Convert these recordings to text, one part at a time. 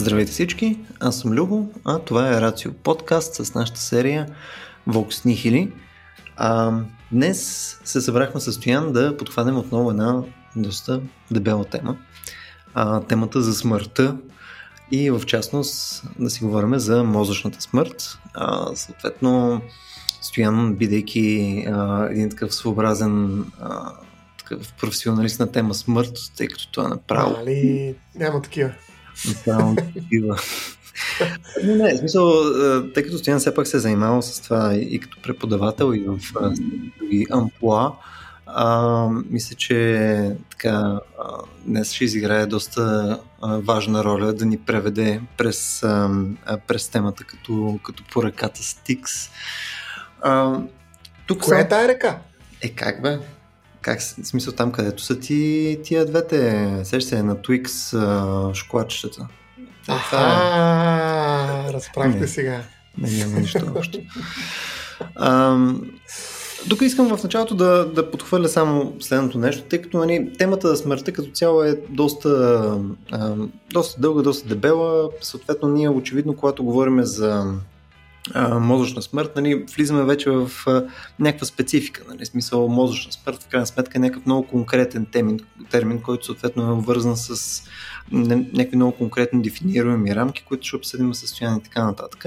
Здравейте всички, аз съм Любо, а това е Рацио подкаст с нашата серия Vox Nihili. А, днес се събрахме с Стоян да подхванем отново една доста дебела тема. А, темата за смъртта и в частност да си говорим за мозъчната смърт. А, съответно, Стоян, бидейки а, един такъв своеобразен такъв професионалист на тема смърт, тъй като това е направо. Али, няма такива. Само такива. Не, не, в смисъл, тъй като Стоян все пак се е занимавал с това и като преподавател и в други амплуа, а, мисля, че така, а, днес ще изиграе доста а, важна роля да ни преведе през, а, през темата като, като по ръката Стикс. А, тук Коя е тая река? Е, как бе? Как, в смисъл там, където са ти тия двете, сеща се на Twix а, шоколадчетата. Аха, е... разправихте сега. Не, няма нищо общо. тук искам в началото да, да подхвърля само следното нещо, тъй като нали, темата за смъртта като цяло е доста, а, доста дълга, доста дебела. Съответно, ние очевидно, когато говорим за мозъчна смърт, нали, влизаме вече в а, някаква специфика. Нали, смисъл мозъчна смърт в крайна сметка е някакъв много конкретен термин, термин който съответно е обвързан с някакви много конкретни дефинируеми рамки, които ще обсъдим състояние и така нататък.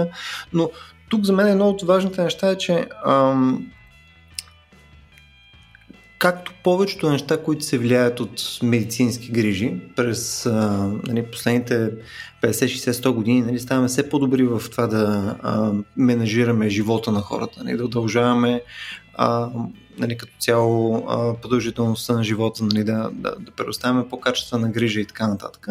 Но тук за мен едно от важните неща е, че ам, както повечето неща, които се влияят от медицински грижи през а, нали, последните 50-60-100 години, нали, ставаме все по-добри в това да а, менажираме живота на хората, нали, да удължаваме а, нали, като цяло а, продължителността на живота, нали, да, да, да предоставяме по-качествена грижа и така нататък.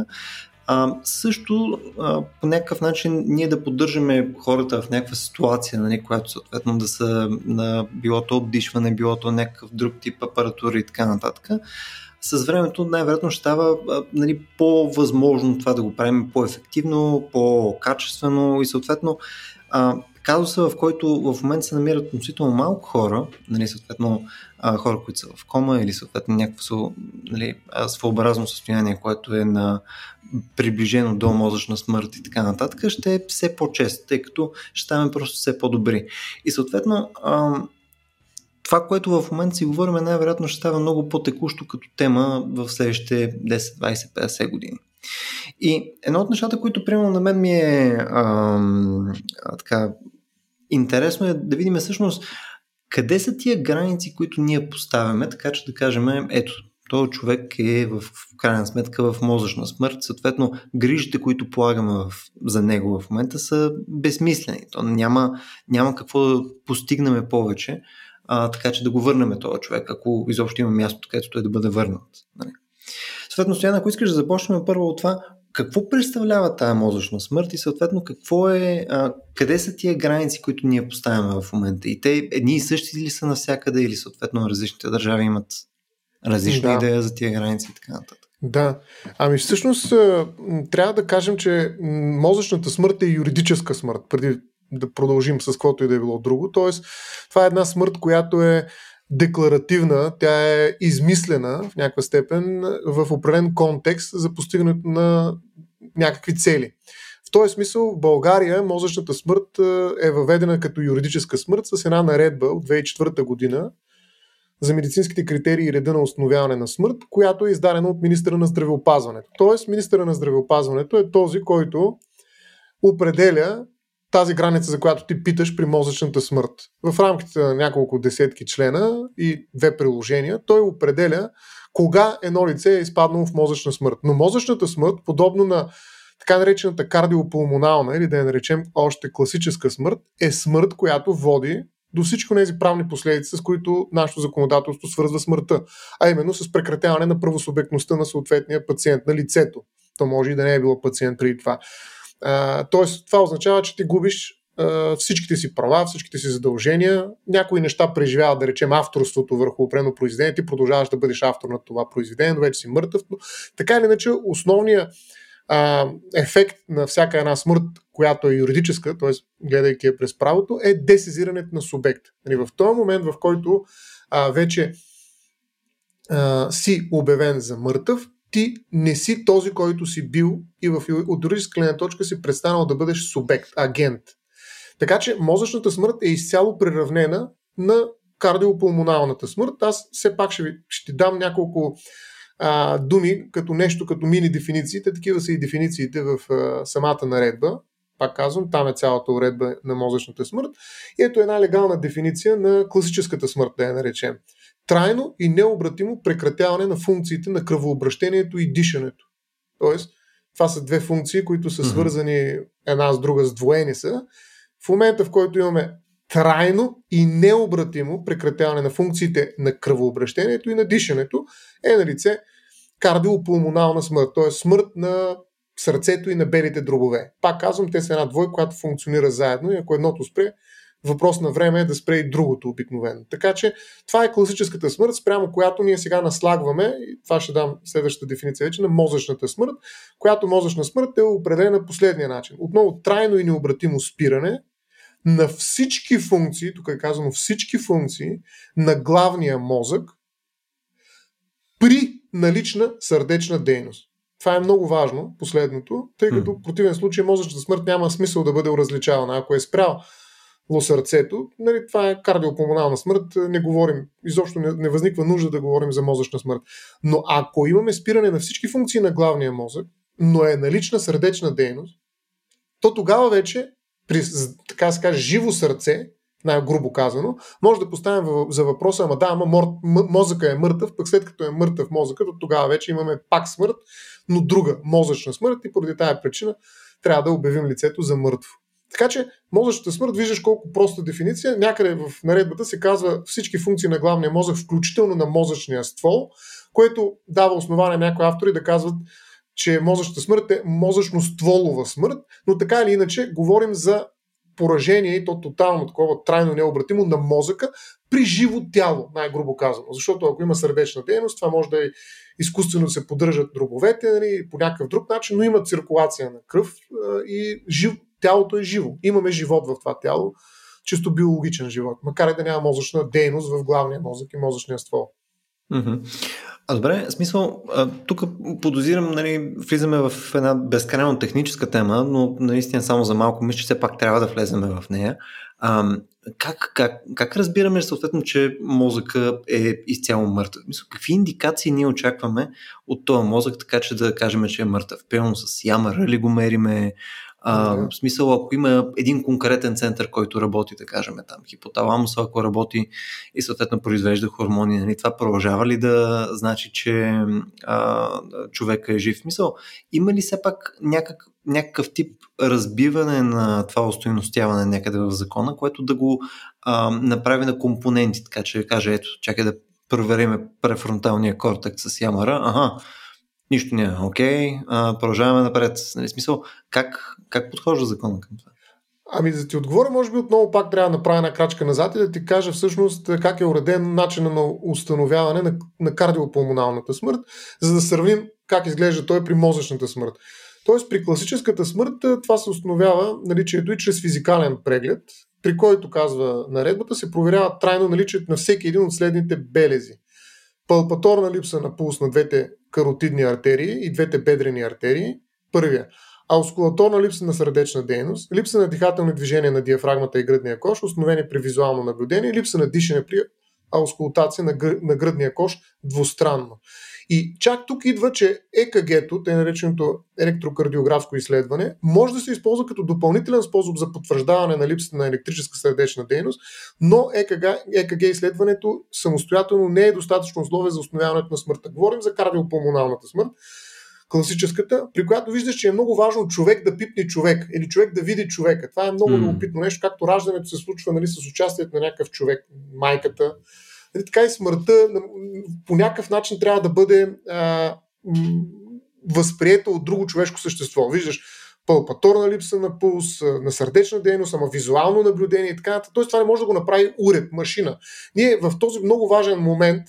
А, също а, по някакъв начин ние да поддържаме хората в някаква ситуация, нали, която съответно да са на билото обдишване, билото някакъв друг тип апаратура и така нататък. С времето най-вероятно ще става нали, по-възможно това да го правим по-ефективно, по-качествено и съответно а, казуса, в който в момента се намират относително малко хора, нали, съответно а, хора, които са в кома или съответно някакво нали, своеобразно състояние, което е на приближено до мозъчна смърт и така нататък, ще е все по-често, тъй като ще ставаме просто все по-добри. И съответно, а, това, което в момента си говорим, най-вероятно ще става много по-текущо като тема в следващите 10, 20, 50 години. И едно от нещата, които примерно на мен ми е а, а, така интересно е да видим всъщност къде са тия граници, които ние поставяме, така че да кажем, ето, този човек е в, в крайна сметка в мозъчна смърт, съответно грижите, които полагаме в, за него в момента са безсмислени. То няма, няма какво да постигнем повече, а, така че да го върнем този човек, ако изобщо има място, където той да бъде върнат. Нали. Съответно, Стоян, ако искаш да започнем първо от това, какво представлява тази мозъчна смърт и съответно какво е, а, къде са тия граници, които ние поставяме в момента? И те едни и същи ли са навсякъде или съответно различните държави имат различна да. идея за тия граници и така нататък? Да, ами всъщност трябва да кажем, че мозъчната смърт е юридическа смърт, преди да продължим с каквото и да е било друго. Тоест, това е една смърт, която е декларативна, тя е измислена в някаква степен в определен контекст за постигането на някакви цели. В този смисъл в България мозъчната смърт е въведена като юридическа смърт с една наредба от 2004 година за медицинските критерии и реда на установяване на смърт, която е издадена от министра на здравеопазването. Тоест, министра на здравеопазването е този, който определя тази граница, за която ти питаш при мозъчната смърт. В рамките на няколко десетки члена и две приложения, той определя кога едно лице е изпаднало в мозъчна смърт. Но мозъчната смърт, подобно на така наречената кардиопулмонална или да я наречем още класическа смърт, е смърт, която води до всичко тези правни последици, с които нашето законодателство свързва смъртта, а именно с прекратяване на правосубектността на съответния пациент, на лицето. То може и да не е било пациент преди това. Тоест, това означава, че ти губиш всичките си права, всичките си задължения. Някои неща преживяват, да речем, авторството върху определено произведение. Ти продължаваш да бъдеш автор на това произведение, но вече си мъртъв. Но, така или иначе, основният а, ефект на всяка една смърт, която е юридическа, т.е. гледайки я през правото, е десизирането на субект. Нали, в този момент, в който а, вече а, си обявен за мъртъв, ти не си този, който си бил и в от юридическа гледна точка си престанал да бъдеш субект, агент. Така че мозъчната смърт е изцяло приравнена на кардиопулмоналната смърт. Аз все пак ще, ви, ще ти дам няколко а, думи като нещо, като мини дефинициите. Такива са и дефинициите в а, самата наредба. Пак казвам, там е цялата уредба на мозъчната смърт. И ето една легална дефиниция на класическата смърт, да я наречем. Трайно и необратимо прекратяване на функциите на кръвообращението и дишането. Тоест, това са две функции, които са свързани една с друга, сдвоени са. В момента, в който имаме трайно и необратимо прекратяване на функциите на кръвообращението и на дишането, е на лице кардиопулмонална смърт, т.е. смърт на сърцето и на белите дробове. Пак казвам, те са една двойка, която функционира заедно и ако едното спре, въпрос на време е да спре и другото обикновено. Така че това е класическата смърт, спрямо която ние сега наслагваме, и това ще дам следващата дефиниция вече, на мозъчната смърт, която мозъчна смърт е определена последния начин. Отново трайно и необратимо спиране на всички функции, тук е казано всички функции на главния мозък при налична сърдечна дейност. Това е много важно, последното, тъй като в противен случай мозъчната смърт няма смисъл да бъде различавана. Ако е спрял сърцето, нали, това е кардиопулмонална смърт, не говорим, изобщо не, не възниква нужда да говорим за мозъчна смърт. Но ако имаме спиране на всички функции на главния мозък, но е налична сърдечна дейност, то тогава вече при, така се каже, живо сърце, най-грубо казано, може да поставим за въпроса, ама да, ама мор, мозъка е мъртъв, пък след като е мъртъв мозъкът, то тогава вече имаме пак смърт, но друга мозъчна смърт и поради тази причина трябва да обявим лицето за мъртво. Така че мозъчната смърт, виждаш колко проста дефиниция. Някъде в наредбата се казва всички функции на главния мозък, включително на мозъчния ствол, което дава основание на някои автори да казват, че мозъчната смърт е мозъчно-стволова смърт, но така или иначе говорим за поражение и то тотално такова трайно необратимо на мозъка при живо тяло, най-грубо казано. Защото ако има сърдечна дейност, това може да е изкуствено се поддържат дробовете нали, по някакъв друг начин, но има циркулация на кръв и жив, тялото е живо. Имаме живот в това тяло, чисто биологичен живот, макар и да няма мозъчна дейност в главния мозък и мозъчния ствол. А добре, смисъл, тук подозирам, нали, влизаме в една безкрайно техническа тема, но наистина само за малко мисля, че все пак трябва да влеземе в нея. А, как, как, как разбираме съответно, че мозъка е изцяло мъртъв? Мисля, какви индикации ние очакваме от този мозък, така че да кажем, че е мъртъв? Пълно с ямъра ли го мериме? А, В смисъл, ако има един конкретен център, който работи, да кажем там, хипоталамуса, ако работи и съответно произвежда хормони, нали, това продължава ли да значи, че а, човека е жив? В смисъл, има ли все пак някак, някакъв тип разбиване на това устойностяване някъде в закона, което да го а, направи на компоненти, така че каже, ето, чакай да провериме префронталния кортекс с ямара, ага, нищо няма, окей, а, продължаваме напред. Нали, смисъл, как, как подхожда закона към това? Ами да ти отговоря, може би отново пак трябва да направя една крачка назад и да ти кажа всъщност как е уреден начина на установяване на, на кардиопулмоналната смърт, за да сравним как изглежда той при мозъчната смърт. Тоест при класическата смърт това се установява наличието и чрез физикален преглед, при който, казва наредбата, се проверява трайно наличието на всеки един от следните белези. Палпаторна липса на пулс на двете каротидни артерии и двете бедрени артерии. Първия. Аускулаторна липса на сърдечна дейност, липса на дихателни движения на диафрагмата и гръдния кош, установени при визуално наблюдение, липса на дишане при аускултация на, гър... на гръдния кош двустранно. И чак тук идва, че ЕКГ-то, тъй нареченото електрокардиографско изследване, може да се използва като допълнителен способ за потвърждаване на липсата на електрическа сърдечна дейност, но ЕКГ, ЕКГ изследването самостоятелно не е достатъчно условие за установяването на смъртта. Говорим за кардиопулмоналната смърт, класическата, при която виждаш, че е много важно човек да пипне човек или човек да види човека. Това е много mm. любопитно нещо, както раждането се случва нали, с участието на някакъв човек, майката, Нали, така и смъртта по някакъв начин трябва да бъде а, възприета от друго човешко същество. Виждаш пълпаторна липса на пулс, на сърдечна дейност, ама визуално наблюдение и така нататък. Тоест това не може да го направи уред, машина. Ние в този много важен момент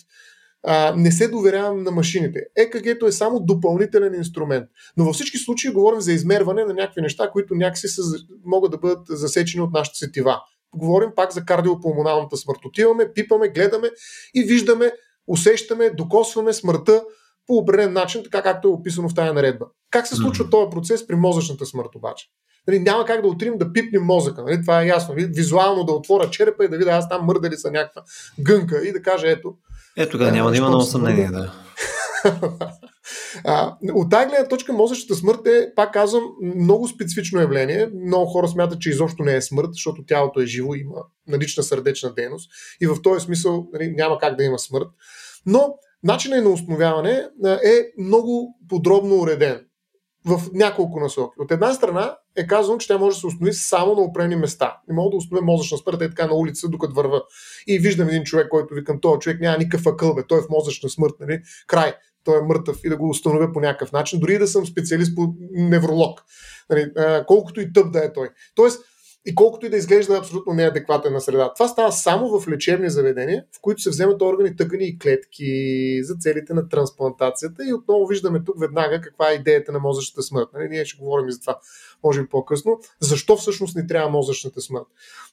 а, не се доверявам на машините. ЕКГ-то е само допълнителен инструмент. Но във всички случаи говорим за измерване на някакви неща, които някакси са, могат да бъдат засечени от нашите сетива говорим пак за кардиопулмоналната смърт. Отиваме, пипаме, гледаме и виждаме, усещаме, докосваме смъртта по определен начин, така както е описано в тая наредба. Как се случва този процес при мозъчната смърт обаче? Нали, няма как да отрим да пипнем мозъка. Нали, това е ясно. Визуално да отворя черепа и да видя аз там мърдали са някаква гънка и да кажа ето. Ето тогава няма да има много съмнение, да. а, от тази гледна точка мозъчната смърт е, пак казвам, много специфично явление. Много хора смятат, че изобщо не е смърт, защото тялото е живо, има налична сърдечна дейност и в този смисъл нали, няма как да има смърт. Но начинът на установяване е много подробно уреден в няколко насоки. От една страна е казано, че тя може да се установи само на определени места. Не мога да установя мозъчна смърт е така на улица, докато върва. И виждам един човек, който викам, този човек няма никакъв акъл, бе, той е в мозъчна смърт, нали? край, той е мъртъв и да го установя по някакъв начин, дори да съм специалист по невролог, нали? колкото и тъп да е той. Тоест, и колкото и да изглежда абсолютно неадекватен на среда. Това става само в лечебни заведения, в които се вземат органи, тъкани и клетки за целите на трансплантацията. И отново виждаме тук веднага каква е идеята на мозъчната смърт. Нали? Ние ще говорим и за това, може би по-късно. Защо всъщност не трябва мозъчната смърт?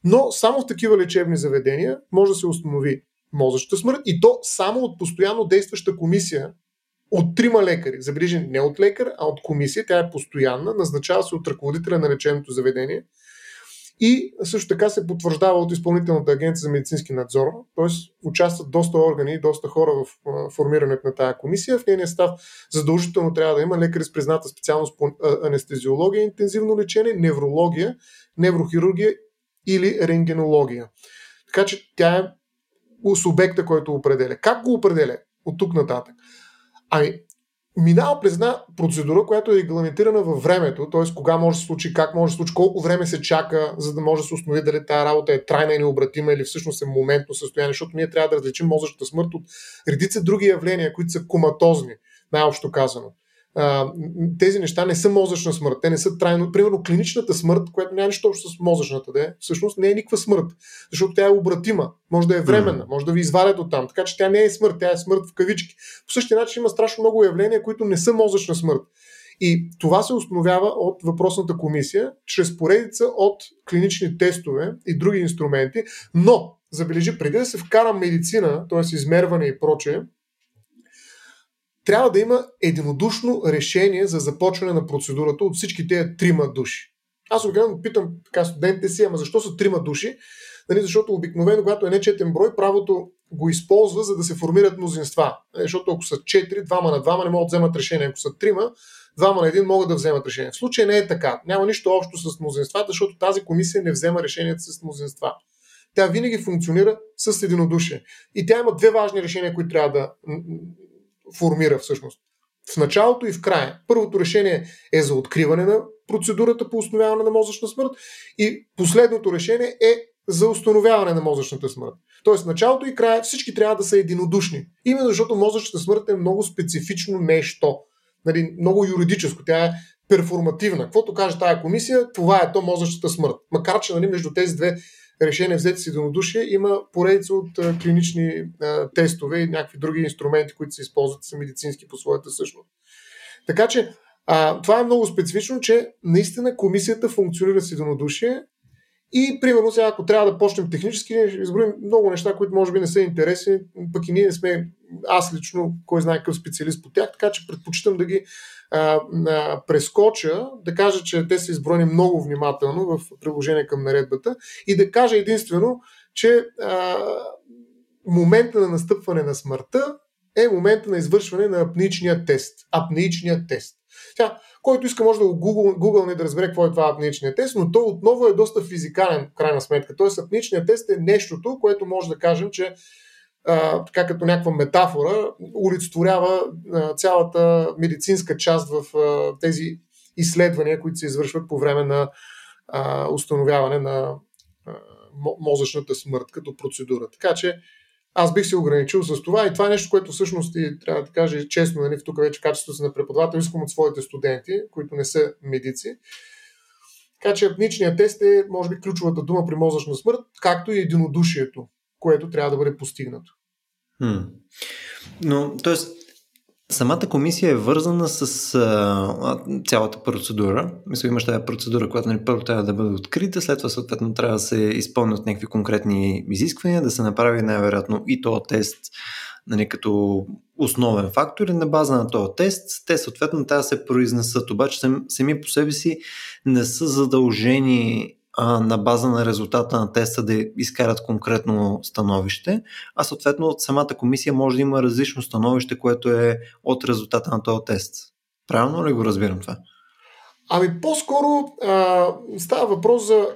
Но само в такива лечебни заведения може да се установи мозъчната смърт и то само от постоянно действаща комисия от трима лекари. Забележи, не от лекар, а от комисия. Тя е постоянна, назначава се от ръководителя на лечебното заведение – и също така се потвърждава от Изпълнителната агенция за медицински надзор, т.е. участват доста органи и доста хора в формирането на тази комисия. В нейния став задължително трябва да има лекари с призната специалност по анестезиология, интензивно лечение, неврология, неврохирургия или рентгенология. Така че тя е субекта, който определя. Как го определя от тук нататък? Ами, минава през една процедура, която е регламентирана във времето, т.е. кога може да се случи, как може да се случи, колко време се чака, за да може да се установи дали тази работа е трайна и необратима или всъщност е моментно състояние, защото ние трябва да различим мозъчната смърт от редица други явления, които са коматозни, най-общо казано а, тези неща не са мозъчна смърт. Те не са трайно. Примерно клиничната смърт, която няма нищо общо с мозъчната, да е, всъщност не е никаква смърт, защото тя е обратима. Може да е временна, може да ви извадят от там. Така че тя не е смърт, тя е смърт в кавички. По същия начин има страшно много явления, които не са мозъчна смърт. И това се установява от въпросната комисия, чрез поредица от клинични тестове и други инструменти, но, забележи, преди да се вкара медицина, т.е. измерване и прочее, трябва да има единодушно решение за започване на процедурата от всички тези трима души. Аз обикновено питам така студентите си, ама защо са трима души? Нали, защото обикновено, когато е нечетен брой, правото го използва, за да се формират мнозинства. Нали, защото ако са 4, двама на двама не могат да вземат решение. Ако са трима, двама на един могат да вземат решение. В случай не е така. Няма нищо общо с мнозинствата, защото тази комисия не взема решенията с мнозинства. Тя винаги функционира с единодушие. И тя има две важни решения, които трябва да формира всъщност. В началото и в края. Първото решение е за откриване на процедурата по установяване на мозъчна смърт и последното решение е за установяване на мозъчната смърт. Тоест, началото и края всички трябва да са единодушни. Именно защото мозъчната смърт е много специфично нещо. Нали, много юридическо. Тя е перформативна. Каквото каже тая комисия, това е то мозъчната смърт. Макар, че нали, между тези две решение взети с единодушие, има поредица от клинични тестове и някакви други инструменти, които се използват са медицински по своята същност. Така че а, това е много специфично, че наистина комисията функционира с единодушие и, примерно, сега, ако трябва да почнем технически, изброим много неща, които може би не са интересни, пък и ние не сме, аз лично, кой знае какъв специалист по тях, така че предпочитам да ги а, а, прескоча, да кажа, че те са изброени много внимателно в приложение към наредбата и да кажа единствено, че а, момента на настъпване на смъртта е момента на извършване на апничния тест. Апничния тест. Сега, който иска може да го Google, Google да разбере какво е това апничния тест, но той отново е доста физикален крайна сметка. Тоест апничният тест е нещото, което може да кажем, че така като някаква метафора, олицетворява цялата медицинска част в тези изследвания, които се извършват по време на установяване на мозъчната смърт като процедура. Така че аз бих се ограничил с това и това е нещо, което всъщност и трябва да кажа честно, нали, тук вече качеството си на преподавател искам от своите студенти, които не са медици. Така че апничният тест е, може би, ключовата дума при мозъчна смърт, както и единодушието, което трябва да бъде постигнато. Хм. Но, т.е. самата комисия е вързана с а, цялата процедура. Мисля, имаш тази процедура, която нали, първо трябва да бъде открита, след това съответно трябва да се изпълнят някакви конкретни изисквания, да се направи най-вероятно и то тест нали, като основен фактор и на база на този тест, те съответно трябва да се произнесат. Обаче сами по себе си не са задължени на база на резултата на теста да изкарат конкретно становище, а съответно от самата комисия може да има различно становище, което е от резултата на този тест. Правилно ли го разбирам това? Ами по-скоро а, става въпрос за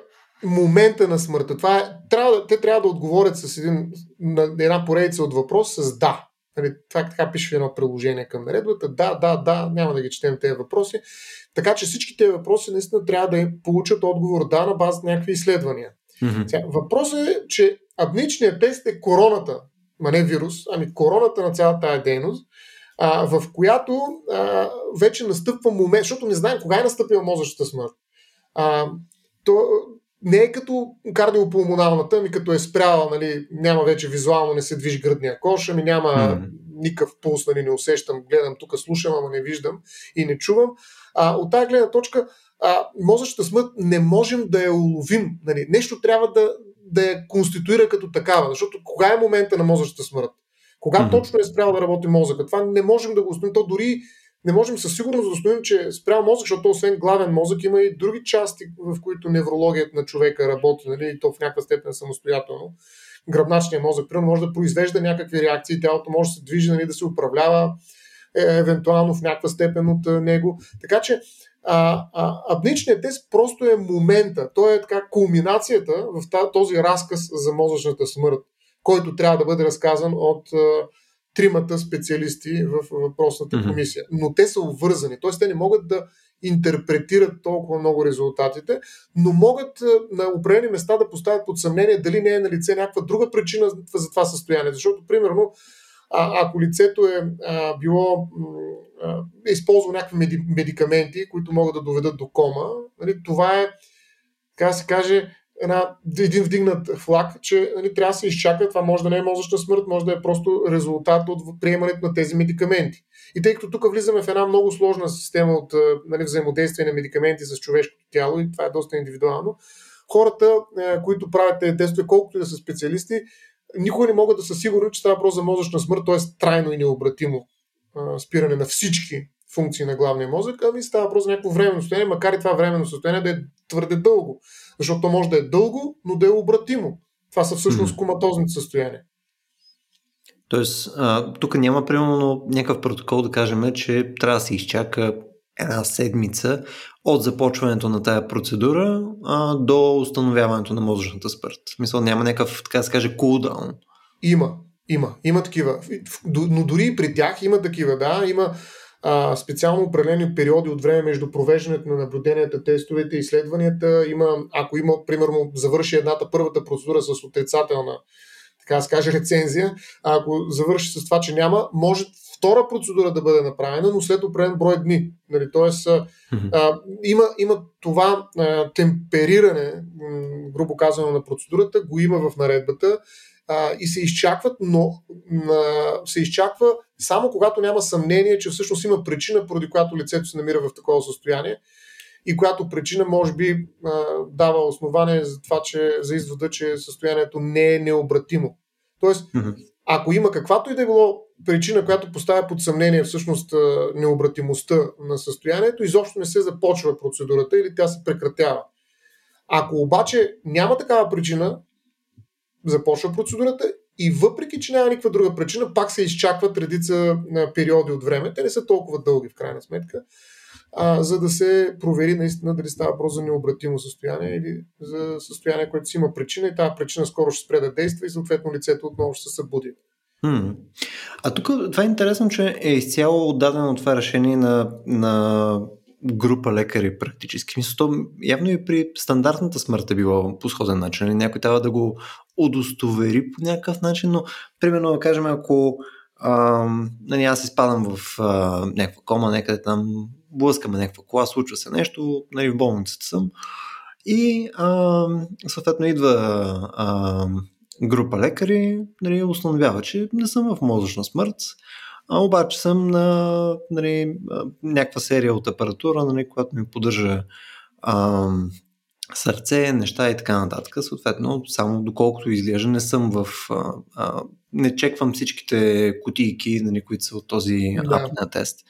момента на смъртта. Това е, трябва, те трябва да отговорят с един, на една поредица от въпрос с да. Нали, това така пише в едно приложение към наредбата. Да, да, да, няма да ги четем тези въпроси. Така че всички тези въпроси наистина трябва да получат отговор да на база на някакви изследвания. Mm-hmm. Въпросът е, че абничният тест е короната, а не вирус, ами короната на цялата тази дейност, а, в която а, вече настъпва момент, защото не знаем кога е настъпила мозъчната смърт. А, то, не е като кардиопулмоналната, ами като е спряла, нали, няма вече визуално, не се движи гръдния кош, ами няма mm-hmm. никакъв пулс, нали, не усещам, гледам тук, слушам, ама не виждам и не чувам. А, от тази гледна точка, а, мозъчната смърт не можем да я уловим. Нали. Нещо трябва да, да я конституира като такава, защото кога е момента на мозъчната смърт? Кога mm-hmm. точно е спрял да работи мозъка? Това не можем да го установим. То дори не можем със сигурност да установим, че спрял мозък, защото освен главен мозък има и други части, в които неврологията на човека работи, нали, и то в някаква степен самостоятелно. Гръбначният мозък, примерно, може да произвежда някакви реакции, тялото може да се движи, нали, да се управлява е, евентуално в някаква степен от е, него. Така че а, а, апничният тест просто е момента, той е така кулминацията в този разказ за мозъчната смърт, който трябва да бъде разказан от тримата специалисти в въпросната комисия. Но те са обвързани, т.е. те не могат да интерпретират толкова много резултатите, но могат на определени места да поставят под съмнение дали не е на лице някаква друга причина за това състояние. Защото, примерно, а, ако лицето е а, било а, е използвало някакви медикаменти, които могат да доведат до кома, нали, това е, така се каже, една, един вдигнат флаг, че нали, трябва да се изчака, това може да не е мозъчна смърт, може да е просто резултат от приемането на тези медикаменти. И тъй като тук влизаме в една много сложна система от нали, взаимодействие на медикаменти с човешкото тяло и това е доста индивидуално, хората, които правят тези тестове, колкото и да са специалисти, никога не могат да са сигурни, че става въпрос за мозъчна смърт, т.е. трайно и необратимо спиране на всички функции на главния мозък, ами става въпрос за някакво временно състояние, макар и това временно състояние да е твърде дълго. Защото то може да е дълго, но да е обратимо. Това са всъщност коматозните състояния. Тоест, а, тук няма примерно някакъв протокол да кажем, че трябва да се изчака една седмица от започването на тая процедура а, до установяването на мозъчната смърт. Мисъл, няма някакъв, така да се каже, кулдаун. Има, има, има такива. Но дори и при тях има такива, да. Има а, специално определени периоди от време между провеждането на наблюденията, тестовете и изследванията. Има, ако има, примерно, завърши едната първата процедура с отрицателна така да се каже, рецензия, а ако завърши с това, че няма, може втора процедура да бъде направена, но след определен брой дни. Нали, Тоест, mm-hmm. а, има, има това а, темпериране, м, грубо казано, на процедурата, го има в наредбата а, и се изчакват, но а, се изчаква само когато няма съмнение, че всъщност има причина, поради която лицето се намира в такова състояние и която причина може би а, дава основание за това, че за извода, че състоянието не е необратимо. Тоест, mm-hmm. ако има каквато и да е било причина, която поставя под съмнение всъщност необратимостта на състоянието, изобщо не се започва процедурата или тя се прекратява. Ако обаче няма такава причина, започва процедурата и въпреки, че няма никаква друга причина, пак се изчакват редица периоди от време. Те не са толкова дълги в крайна сметка, а, за да се провери наистина дали става въпрос за необратимо състояние или за състояние, което си има причина и тази причина скоро ще спре да действа и съответно лицето отново ще се събуди. А тук това е интересно, че е изцяло отдадено това решение на, на група лекари практически. Мисля, то явно и при стандартната смърт е било по сходен начин. Нали? Някой трябва да го удостовери по някакъв начин, но примерно да кажем, ако а, нали, аз изпадам в а, някаква кома, някъде там блъскаме някаква кола, случва се нещо, нали, в болницата съм и а, съответно идва а, група лекари, нали, установява, че не съм в мозъчна смърт, а обаче съм на нали, някаква серия от апаратура, нали, която ми поддържа сърце, неща и така нататък. Съответно, само доколкото изглежда, не съм в... А, а, не чеквам всичките кутийки, нали, които са от този да. апния тест.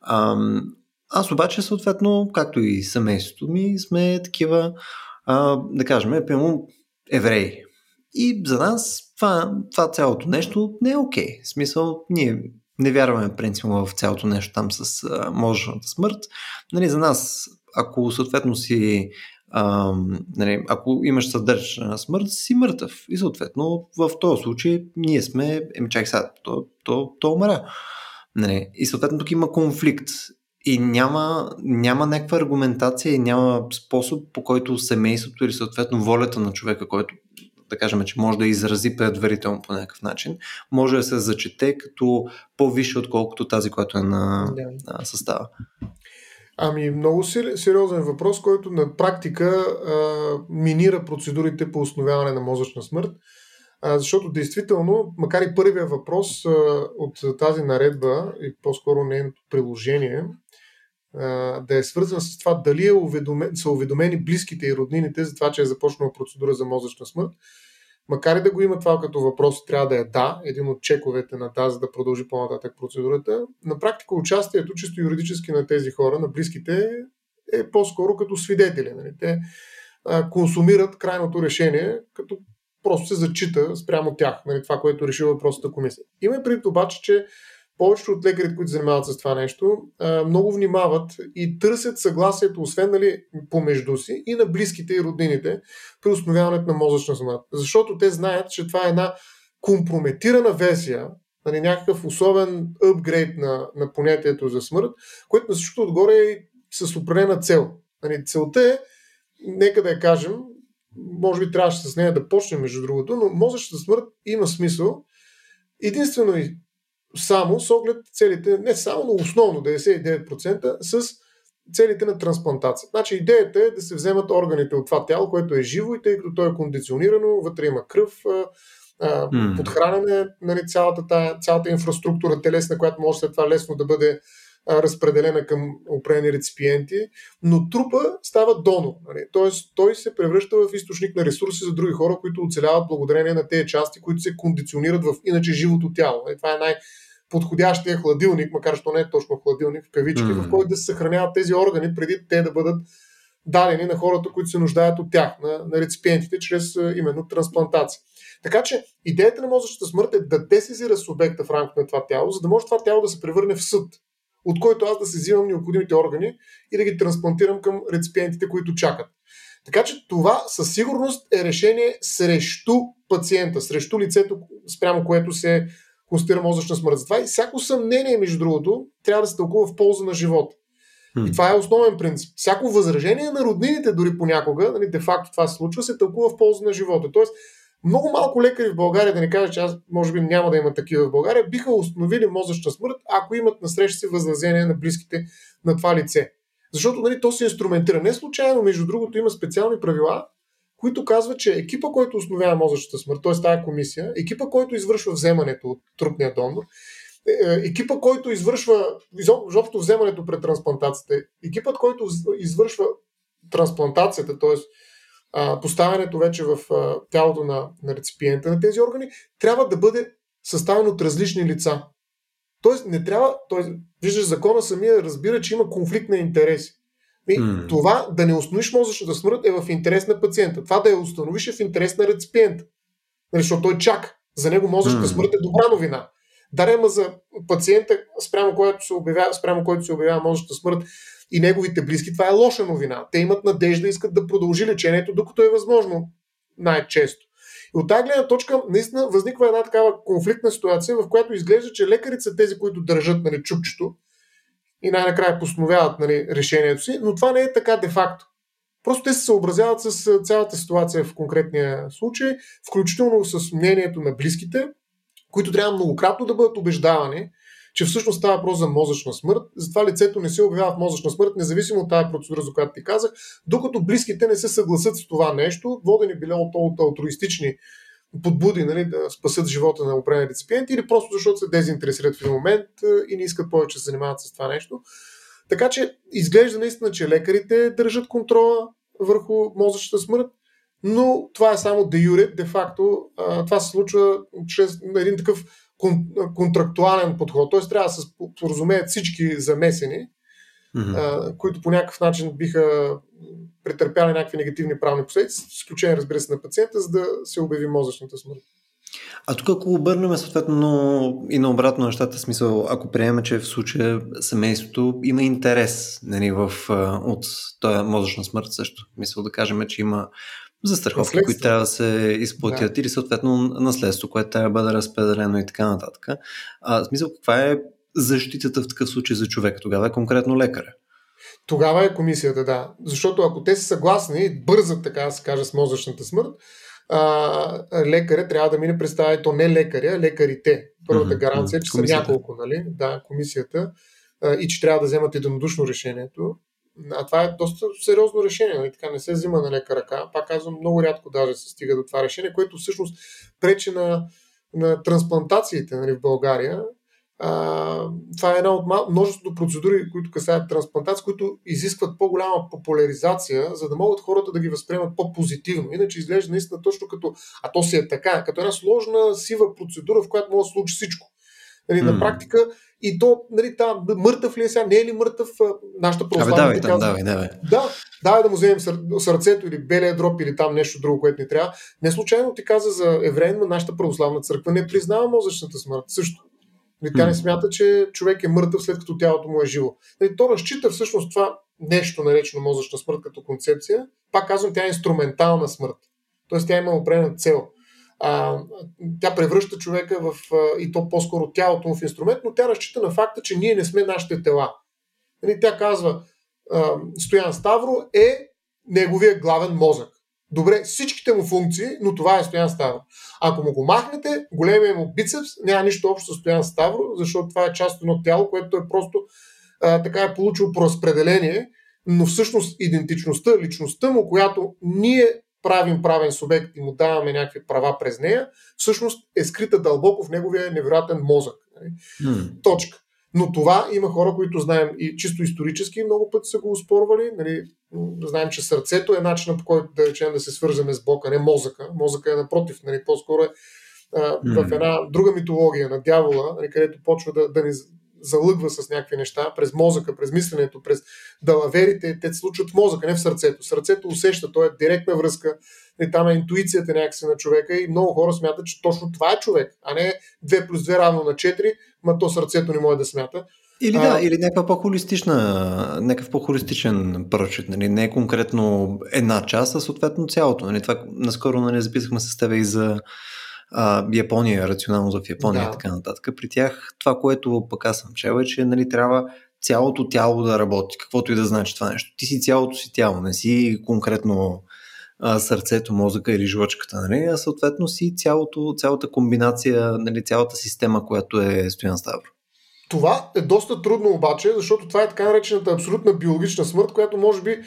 А, аз обаче, съответно, както и семейството ми, сме такива, а, да кажем, прямо евреи. И за нас това, това цялото нещо не е окей. Okay. В смисъл, ние не вярваме принципно в цялото нещо там с а, можешната смърт. Нали, за нас, ако съответно си а, нали, ако имаш съдържана смърт, си мъртъв. И съответно в този случай ние сме, еми чак сега, то, то, то умра. Нали, и съответно тук има конфликт и няма, няма някаква аргументация и няма способ по който семейството или съответно волята на човека, който да кажем, че може да изрази предварително по някакъв начин, може да се зачете като по-висше, отколкото тази, която е на, на състава. Ами, много сериозен въпрос, който на практика а, минира процедурите по основяване на мозъчна смърт. А, защото действително, макар и първия въпрос а, от тази наредба и по-скоро нейното приложение, а, да е свързан с това дали е уведомен, са уведомени близките и роднините за това, че е започнала процедура за мозъчна смърт, Макар и да го има това като въпрос, трябва да е да, един от чековете на да, за да продължи по-нататък процедурата. На практика участието чисто юридически на тези хора, на близките, е по-скоро като свидетели. Нали? Те а, консумират крайното решение, като просто се зачита спрямо тях, нали? това, което реши въпросната комисия. Има предвид обаче, че повечето от лекарите, които занимават с това нещо, много внимават и търсят съгласието, освен нали, помежду си и на близките и роднините при установяването на мозъчна смърт. Защото те знаят, че това е една компрометирана версия, нали, някакъв особен апгрейд на, на понятието за смърт, което на всичкото отгоре е с определена цел. Нали, целта е, нека да я кажем, може би трябваше с нея да почнем между другото, но мозъчната смърт има смисъл единствено и само с оглед целите, не само, но основно 99% с целите на трансплантация. Значи идеята е да се вземат органите от това тяло, което е живо и тъй като то е кондиционирано, вътре има кръв, mm. подхранене, нали, цялата, тая, цялата инфраструктура телесна, която може след това лесно да бъде разпределена към определени реципиенти, но трупа става донор. Нали? Тоест той се превръща в източник на ресурси за други хора, които оцеляват благодарение на тези части, които се кондиционират в иначе живото тяло. Нали? Това е най- подходящия хладилник, макар що не е точно хладилник в кавички, mm. в който да се съхраняват тези органи преди те да бъдат дадени на хората, които се нуждаят от тях, на, на реципиентите, чрез именно трансплантация. Така че идеята на мозъчната смърт е да десизира субекта в рамките на това тяло, за да може това тяло да се превърне в съд, от който аз да се взимам необходимите органи и да ги трансплантирам към реципиентите, които чакат. Така че това със сигурност е решение срещу пациента, срещу лицето, спрямо което се констатира мозъчна смърт. Затова и всяко съмнение, между другото, трябва да се тълкува в полза на живота. И това е основен принцип. Всяко възражение на роднините, дори понякога, нали, де-факто това се случва, се тълкува в полза на живота. Тоест, много малко лекари в България, да не кажа, че аз може би няма да има такива в България, биха установили мозъчна смърт, ако имат на среща си възразение на близките на това лице. Защото нали, то се инструментира. Не случайно, между другото, има специални правила, които казват, че екипа, който основява мозъчната смърт, т.е. тази комисия, екипа, който извършва вземането от трупния донор, е, е, екипа, който извършва изобщо вземането пред трансплантацията, екипът, който извършва трансплантацията, т.е. поставянето вече в тялото на, на реципиента на тези органи, трябва да бъде съставен от различни лица. Тоест, не трябва, тоест, виждаш, закона самия разбира, че има конфликт на интереси. И mm. Това да не установиш мозъчната смърт е в интерес на пациента. Това да я установиш е в интерес на реципиента. Нали, защото той чака. За него мозъчната mm. смърт е добра новина. Дарема за пациента, спрямо който се обявява, спрямо който се обявява мозъчната смърт и неговите близки, това е лоша новина. Те имат надежда, искат да продължи лечението, докато е възможно най-често. И от тази гледна точка наистина възниква една такава конфликтна ситуация, в която изглежда, че лекарите са тези, които държат нали, чупчето и най-накрая постановяват нали, решението си, но това не е така де-факто. Просто те се съобразяват с цялата ситуация в конкретния случай, включително с мнението на близките, които трябва многократно да бъдат убеждавани, че всъщност става въпрос за мозъчна смърт. Затова лицето не се обявява в мозъчна смърт, независимо от тази процедура, за която ти казах, докато близките не се съгласят с това нещо, водени биле от алтруистични подбуди нали, да спасат живота на определени реципиенти или просто защото се дезинтересират в един момент и не искат повече да се занимават с това нещо. Така че изглежда наистина, че лекарите държат контрола, върху мозъчната смърт, но това е само де юре, де факто това се случва чрез един такъв контрактуален подход. Т.е. трябва да се споразумеят всички замесени, mm-hmm. които по някакъв начин биха претърпяли някакви негативни правни последици, с изключение, разбира се, на пациента, за да се обяви мозъчната смърт. А тук ако обърнем съответно и на обратно нещата, смисъл, ако приемем, че в случая семейството има интерес нали, в, от този мозъчна смърт също. Мисъл да кажем, че има застраховки, които трябва да се изплатят да. или съответно наследство, което трябва да бъде разпределено и така нататък. А, смисъл, каква е защитата в такъв случай за човека? Тогава е конкретно лекаря. Тогава е комисията, да. Защото ако те са съгласни и бързат, така да се каже, с мозъчната смърт, а, лекаря трябва да мине представя, то не лекаря, лекарите. Първата mm-hmm. гаранция е, че комисията. са няколко, нали? Да, комисията. А, и че трябва да вземат единодушно решението. А това е доста сериозно решение, нали? така не се взима на лека ръка. Пак казвам, много рядко даже се стига до това решение, което всъщност пречи на, на трансплантациите нали, в България. А, това е една от множеството процедури, които касаят трансплантация, които изискват по-голяма популяризация, за да могат хората да ги възприемат по-позитивно. Иначе изглежда наистина точно като, а то си е така, като една сложна, сива процедура, в която може да случи всичко. Нали, mm. На практика и то, нали, там, мъртъв ли е сега, не е ли мъртъв нашата православна давай, там, давай, давай. Да, давай да му вземем сърцето или белия дроп или там нещо друго, което ни трябва. Не случайно ти каза за евреин, но нашата православна църква не признава мозъчната смърт. Също. Тя не смята, че човек е мъртъв след като тялото му е живо. Нали, то разчита всъщност това нещо, наречено мозъчна смърт като концепция. Пак казвам, тя е инструментална смърт. Тоест тя има определена цел а, тя превръща човека в, и то по-скоро тялото му в инструмент, но тя разчита на факта, че ние не сме нашите тела. Нали, тя казва, Стоян Ставро е неговия главен мозък. Добре, всичките му функции, но това е Стоян Ставро. Ако му го махнете, големия му бицепс няма нищо общо с Стоян Ставро, защото това е част от едно тяло, което е просто а, така е получил по разпределение, но всъщност идентичността, личността му, която ние правим правен субект и му даваме някакви права през нея, всъщност е скрита дълбоко в неговия невероятен мозък. Mm. Точка. Но това има хора, които знаем и чисто исторически много пъти са го успорвали. Нали, знаем, че сърцето е начинът по който да речем да се свързаме с Бог, а не мозъка. Мозъка е напротив, нали, по-скоро е а, в една друга митология на дявола, нали, където почва да, да ни залъгва с някакви неща, през мозъка, през мисленето, през далаверите, те се случват в мозъка, не в сърцето. Сърцето усеща, то е директна връзка, и там е интуицията някакси на човека и много хора смятат, че точно това е човек, а не 2 плюс 2 равно на 4, ма то сърцето не може да смята. Или да, а... или някаква по-холистична, някакъв по-холистичен прочит, нали? не е конкретно една част, а съответно цялото. Нали? Това наскоро нали, записахме с тебе и за а, Япония, рационално в Япония да. и така нататък. При тях това, което пък аз съм чел е, че нали, трябва цялото тяло да работи, каквото и да значи това нещо. Ти си цялото си тяло, не си конкретно а, сърцето, мозъка или жлъчката, нали? а съответно си цялото, цялата комбинация, нали, цялата система, която е Стоян Ставро. Това е доста трудно обаче, защото това е така наречената абсолютна биологична смърт, която може би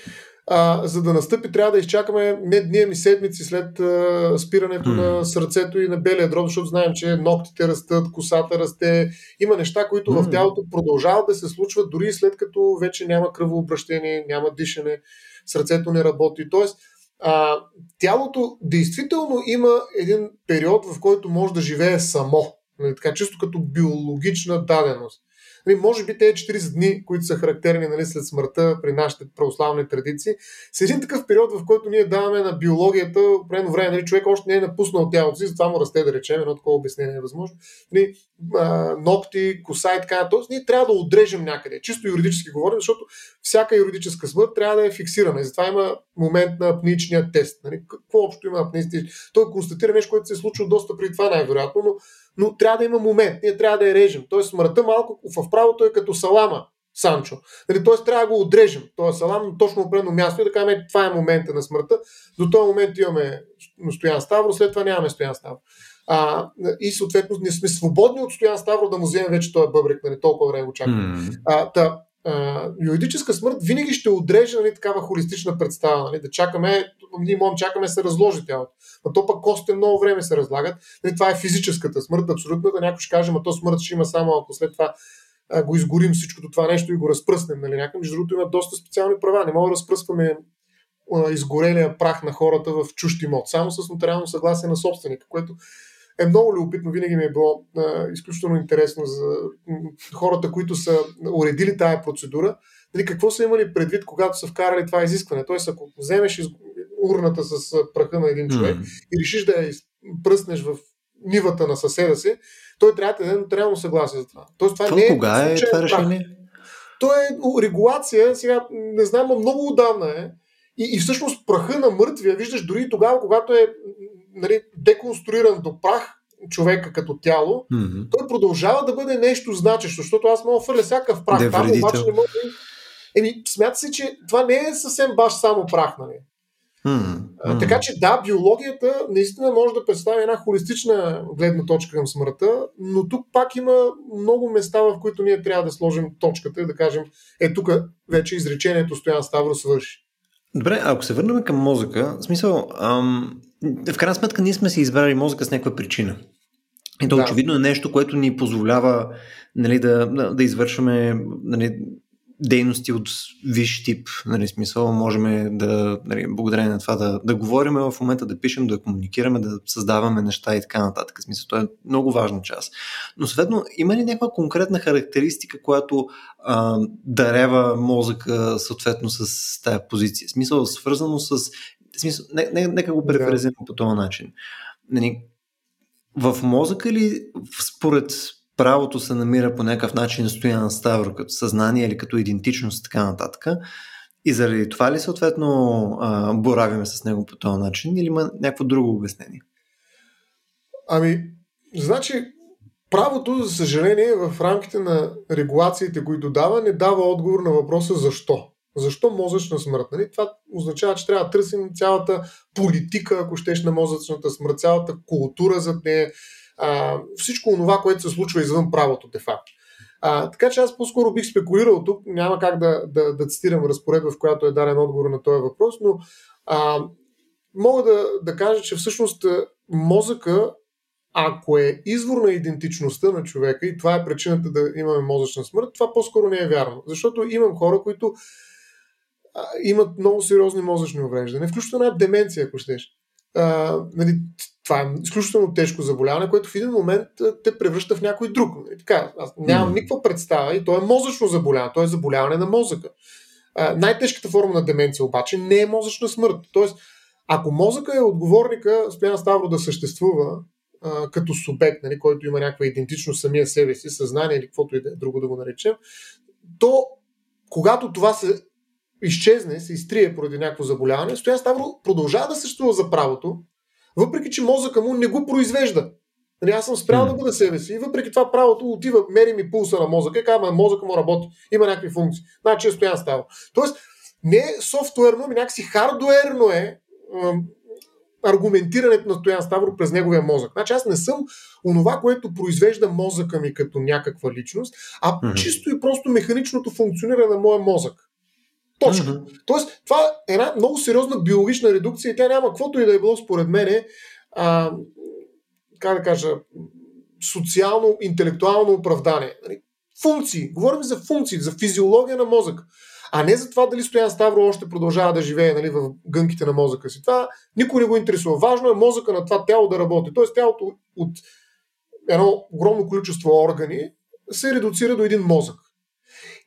а, за да настъпи, трябва да изчакаме не дни, ами седмици след а, спирането mm. на сърцето и на белия дроб, защото знаем, че ногтите растат, косата расте. Има неща, които mm. в тялото продължават да се случват дори след като вече няма кръвообращение, няма дишане, сърцето не работи. Тоест, а, тялото действително има един период, в който може да живее само. Нали, така, чисто като биологична даденост. Нали, може би тези 40 дни, които са характерни нали, след смъртта при нашите православни традиции, са един такъв период, в който ние даваме на биологията определено време. Нали, човек още не е напуснал тялото си, затова му расте да речем, едно такова обяснение е възможно. Нали, ногти, коса и така. Тоест, ние трябва да отрежем някъде. Чисто юридически говорим, защото всяка юридическа смърт трябва да е фиксирана. И затова има момент на апничния тест. Нали, какво общо има апнистичен? Той констатира нещо, което се е случило доста преди това най-вероятно, но но трябва да има момент, ние трябва да я режем. Тоест смъртта малко в правото е като салама, Санчо. Нали, Тоест трябва да го отрежем, този салам на точно определено място и да кажем, това е момента на смъртта. До този момент имаме Стоян Ставро, след това нямаме Стоян Ставро. А, и съответно ние сме свободни от Стоян Ставро да му вземем вече този бъбрек, нали, толкова време го чакаме. Mm. А, та, а, юридическа смърт винаги ще отреже нали, такава холистична представа. Нали, да чакаме, ние можем чакаме се разложи тялото. А то пък костите много време се разлагат. Нали, това е физическата смърт, абсолютно. Да някой ще каже, а то смърт ще има само ако след това а, го изгорим всичкото това нещо и го разпръснем. Нали, някакъм, между другото, има доста специални права. Не мога да разпръскваме изгорелия прах на хората в чущ имот, само с нотариално съгласие на собственика, което е много любопитно, винаги ми е било а, изключително интересно за хората, които са уредили тая процедура, нали, какво са имали предвид, когато са вкарали това изискване. Тоест, ако вземеш. Урната с праха на един човек mm. и решиш да я пръснеш в нивата на съседа си, той трябва да даде нотариално съгласие за това. Тоест, това, това не е кога е това решение? То е регулация, сега не знам, но много отдавна е. И, и всъщност праха на мъртвия, виждаш дори тогава, когато е нали, деконструиран до прах, човека като тяло, mm-hmm. той продължава да бъде нещо значещо, защото аз мога да фърля всякакъв прах. Там обаче не мога да... Еми, смята се, че това не е съвсем баш само прах, нали? Mm-hmm. А, така че да, биологията наистина може да представи една холистична гледна точка към смъртта, но тук пак има много места, в които ние трябва да сложим точката и да кажем, е тук вече изречението Стоян Ставро свърши. Добре, ако се върнем към мозъка, в смисъл, ам, в крайна сметка ние сме си избрали мозъка с някаква причина. И то да. очевидно е нещо, което ни позволява нали, да, да извършваме нали, дейности от виш тип, нали, смисъл, можем да, нали, благодарение на това да, да говорим в момента, да пишем, да комуникираме, да създаваме неща и така нататък. Смисъл, това е много важна част. Но съответно, има ли някаква конкретна характеристика, която а, дарева мозъка съответно с тая позиция? Смисъл, свързано с... Смисъл, не, не, нека го преферезирам да. по този начин. Нали, в мозъка ли според правото се намира по някакъв начин Стоян Ставро като съзнание или като идентичност и така нататък. И заради това ли съответно боравиме с него по този начин или има някакво друго обяснение? Ами, значи, правото, за съжаление, в рамките на регулациите, които дава, не дава отговор на въпроса защо. Защо мозъчна смърт? Нали? Това означава, че трябва да търсим цялата политика, ако щеш, на мозъчната смърт, цялата култура зад нея, всичко това, което се случва извън правото, де факто. А, така че аз по-скоро бих спекулирал тук, няма как да, да, да цитирам разпоредба, в която е даден отговор на този въпрос, но а, мога да, да кажа, че всъщност мозъка, ако е извор на идентичността на човека и това е причината да имаме мозъчна смърт, това по-скоро не е вярно. Защото имам хора, които а, имат много сериозни мозъчни увреждания, включително една деменция, ако щеш. А, нали, това е изключително тежко заболяване, което в един момент те превръща в някой друг. И така, аз нямам никаква представа и то е мозъчно заболяване, то е заболяване на мозъка. А, най-тежката форма на деменция обаче не е мозъчна смърт. Тоест, ако мозъка е отговорника, Стоян Ставро да съществува а, като субект, нали, който има някаква идентичност самия себе си, съзнание или каквото и да е друго да го наречем, то когато това се изчезне, се изтрие поради някакво заболяване, Стоян Ставро продължава да съществува за правото, въпреки че мозъка му не го произвежда. Нали, аз съм спрял mm. да бъда себе си и въпреки това правото отива, мери ми пулса на мозъка казва, мозъка му работи, има някакви функции. Значи е стоян става. Тоест, не е софтуерно, ами някакси хардуерно е аргументирането на Стоян Ставро през неговия мозък. Значи аз не съм онова, което произвежда мозъка ми като някаква личност, а mm-hmm. чисто и просто механичното функциониране на моя мозък. Точка. Mm-hmm. Тоест, това е една много сериозна биологична редукция и тя няма каквото и да е било според мен, а, как да кажа, социално, интелектуално оправдание. Нали, функции. Говорим за функции, за физиология на мозъка. А не за това дали Стоян Ставро още продължава да живее нали, в гънките на мозъка си. Това никой не го интересува. Важно е мозъка на това тяло да работи. Тоест тялото от едно огромно количество органи се редуцира до един мозък.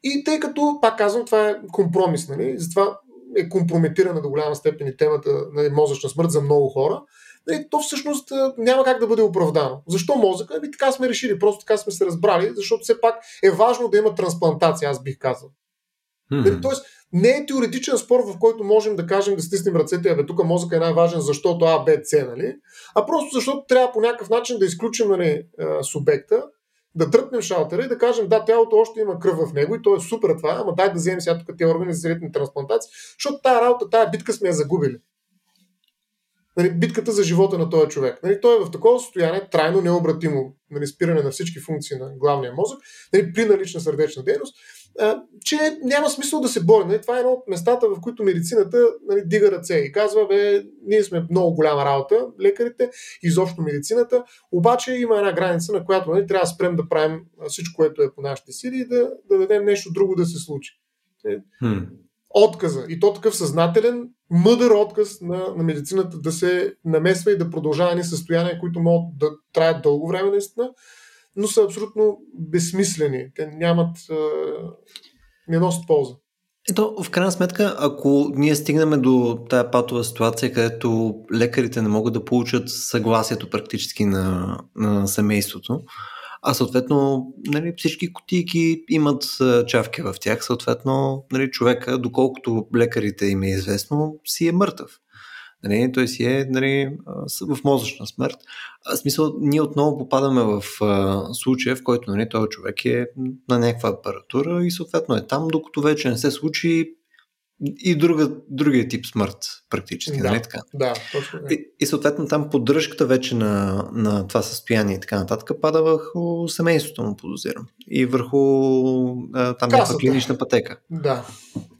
И тъй като, пак казвам, това е компромис, нали? затова е компрометирана до голяма степен и темата на нали, мозъчна смърт за много хора, нали, то всъщност няма как да бъде оправдано. Защо мозъка? Ами така сме решили, просто така сме се разбрали, защото все пак е важно да има трансплантация, аз бих казал. Mm-hmm. Тоест, не е теоретичен спор, в който можем да кажем да стиснем ръцете, абе тук мозъка е най-важен, защото А, Б, С, нали? А просто защото трябва по някакъв начин да изключим нали, субекта да дръпнем шалтера и да кажем, да, тялото още има кръв в него и то е супер това, ама дай да вземем сега тук тези органи за средни трансплантации, защото тази работа, тази битка сме я загубили. Нали, битката за живота на този човек. Нали, той е в такова състояние, трайно необратимо нали, спиране на всички функции на главния мозък, нали, при налична сърдечна дейност, че няма смисъл да се бори. Нали? Това е едно от местата, в които медицината нали, дига ръце и казва, бе, ние сме много голяма работа, лекарите, изобщо медицината, обаче има една граница, на която нали, трябва да спрем да правим всичко, което е по нашите сили и да, да дадем нещо друго да се случи. Hmm. Отказа. И то такъв съзнателен мъдър отказ на, на медицината да се намесва и да продължава ни състояния, които могат да траят дълго време наистина, но са абсолютно безсмислени. Те нямат, не носят полза. Ето, в крайна сметка, ако ние стигнем до тая патова ситуация, където лекарите не могат да получат съгласието практически на, на семейството, а съответно нали, всички кутийки имат чавки в тях, съответно нали, човека, доколкото лекарите им е известно, си е мъртъв. Нали, той си е нали, в мозъчна смърт. В смисъл, ние отново попадаме в а, случая, в който нали, този човек е на някаква апаратура и съответно е там, докато вече не се случи и друга, другия тип смърт, практически. Да, нали така? да точно. И, и съответно там поддръжката вече на, на това състояние и така нататък пада върху семейството му, подозирам. И върху а, там някаква клинична пътека. Да.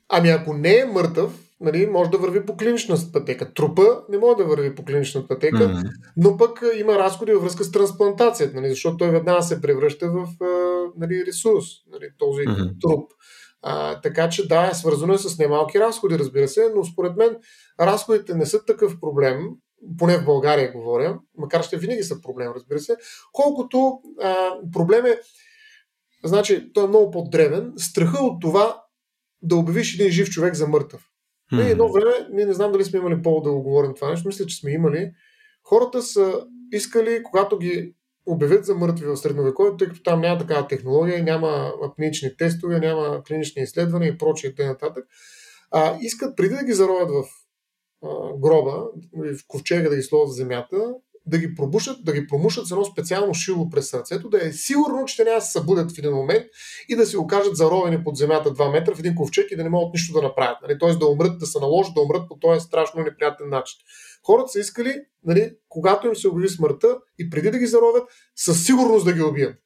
Ами ако не е мъртъв, нали, може да върви по клинична пътека. Трупа не може да върви по клинична пътека, mm-hmm. но пък има разходи във връзка с трансплантацията, нали, защото той веднага се превръща в нали, ресурс, нали, този mm-hmm. труп. А, така че да, е свързано е с немалки разходи, разбира се, но според мен разходите не са такъв проблем, поне в България говоря, макар ще винаги са проблем, разбира се, колкото а, проблем е, значи, той е много по-древен, страха от това да обявиш един жив човек за мъртъв. Mm-hmm. едно време, ние не знам дали сме имали повод да го говорим това нещо, мисля, че сме имали. Хората са искали, когато ги обявят за мъртви в средновековието, тъй като там няма такава технология, няма клинични тестове, няма клинични изследвания и прочие и т.н. А, искат преди да ги заровят в а, гроба, в ковчега да ги сложат в земята, да ги пробушат, да ги промушат с едно специално шило през сърцето, да е сигурно, че те няма да се събудят в един момент и да си окажат заровени под земята 2 метра в един ковчег и да не могат нищо да направят. Нали? Тоест да умрат, да се наложат, да умрат по този страшно неприятен начин. Хората са искали, нали, когато им се обяви смъртта и преди да ги заровят, със сигурност да ги убият.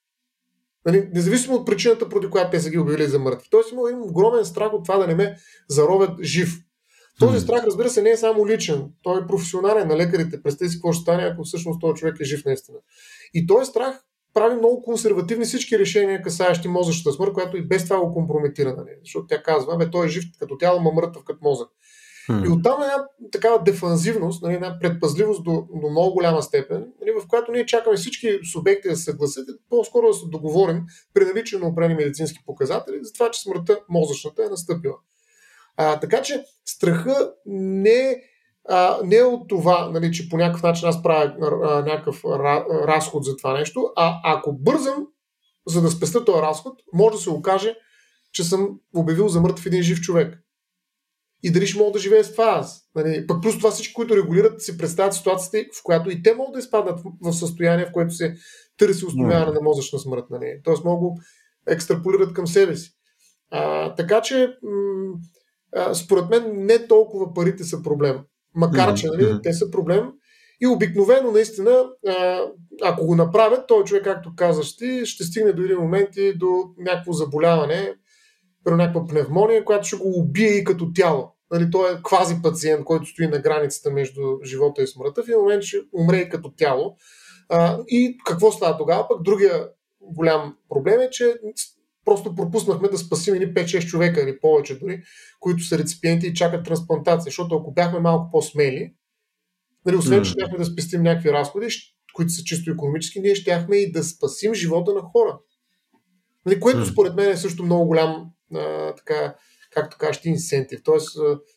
Нали, независимо от причината, поради която те са ги обявили за мъртви. Тоест има един огромен страх от това да не ме заровят жив. Този страх, разбира се, не е само личен, той е професионален на лекарите. Представете си какво ще стане, ако всъщност този човек е жив наистина. И този страх прави много консервативни всички решения, касаещи мозъчната смърт, която и без това го компрометира. Нали? Защото тя казва, бе, той е жив като тяло, ма мъртъв като мозък. Hmm. И оттам една такава дефанзивност, нали, една предпазливост до, до много голяма степен, нали, в която ние чакаме всички субекти да се съгласят, по-скоро да се договорим при наличие на определени медицински показатели за това, че смъртта мозъчната е настъпила. А, така че страха не, а, не е от това, нали, че по някакъв начин аз правя а, някакъв разход за това нещо, а ако бързам, за да спестя този разход, може да се окаже, че съм обявил за мъртъв един жив човек. И дали ще мога да живея с това аз. Нали, пък плюс това всички, които регулират, си представят ситуацията, в която и те могат да изпаднат в състояние, в което се търси установяване на мозъчна смърт. Нали. Тоест могат екстраполират към себе си. А, така че м- според мен не толкова парите са проблем. Макар, че нали, те са проблем. И обикновено, наистина, ако го направят, той човек, както казаш ти, ще стигне до един момент и до някакво заболяване, при някаква пневмония, която ще го убие и като тяло. Нали, той е квази пациент, който стои на границата между живота и смъртта. В един момент ще умре и като тяло. А, и какво става тогава? Пък другия голям проблем е, че просто пропуснахме да спасим едни 5-6 човека или повече дори, които са реципиенти и чакат трансплантация. Защото ако бяхме малко по-смели, нали, освен, че щяхме да спестим някакви разходи, които са чисто економически, ние щяхме и да спасим живота на хора. Нали, което според мен е също много голям, а, така, както кажеш, инсентив, т.е.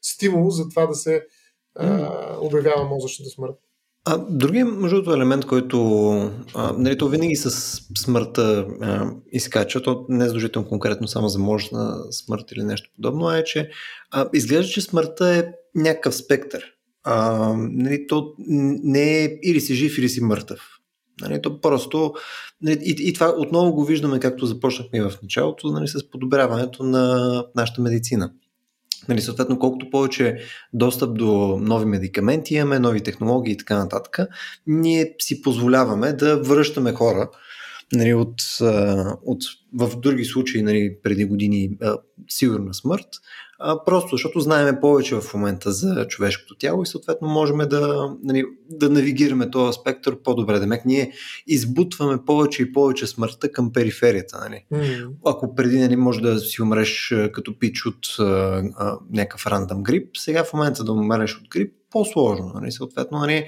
стимул за това да се а, обявява мозъчната смърт. А другия, между другото, елемент, който а, нали, то винаги с смъртта а, изкача, то не е задължително конкретно само за мощна смърт или нещо подобно, а е, че а, изглежда, че смъртта е някакъв спектър. А, нали, то не е или си жив, или си мъртъв. Нали, то просто, нали, и, и това отново го виждаме, както започнахме в началото, нали, с подобряването на нашата медицина. Нали, съответно, колкото повече достъп до нови медикаменти имаме, нови технологии и така нататък, ние си позволяваме да връщаме хора нали, от, от, в други случаи нали, преди години сигурна смърт а, просто защото знаем повече в момента за човешкото тяло и съответно можем да, нали, да навигираме този спектър по-добре. Демек ние избутваме повече и повече смъртта към периферията. Нали. Mm. Ако преди нали, може да си умреш като пич от а, а, някакъв рандъм грип, сега в момента да умреш от грип, по-сложно. Нали, съответно, нали,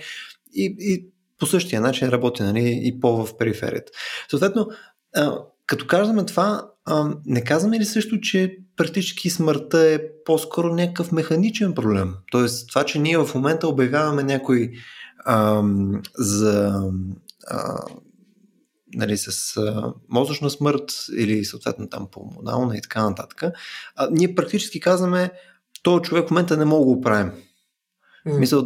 и, и по същия начин работи нали, и по в периферията. Съответно, а, като казваме това, а, не казваме ли също, че практически смъртта е по-скоро някакъв механичен проблем? Тоест, това, че ние в момента обявяваме някой а, за а, нали, с а, мозъчна смърт или съответно там пулмонална и така нататък, а, ние практически казваме, този човек в момента не мога да го правим. Mm. Мисъл,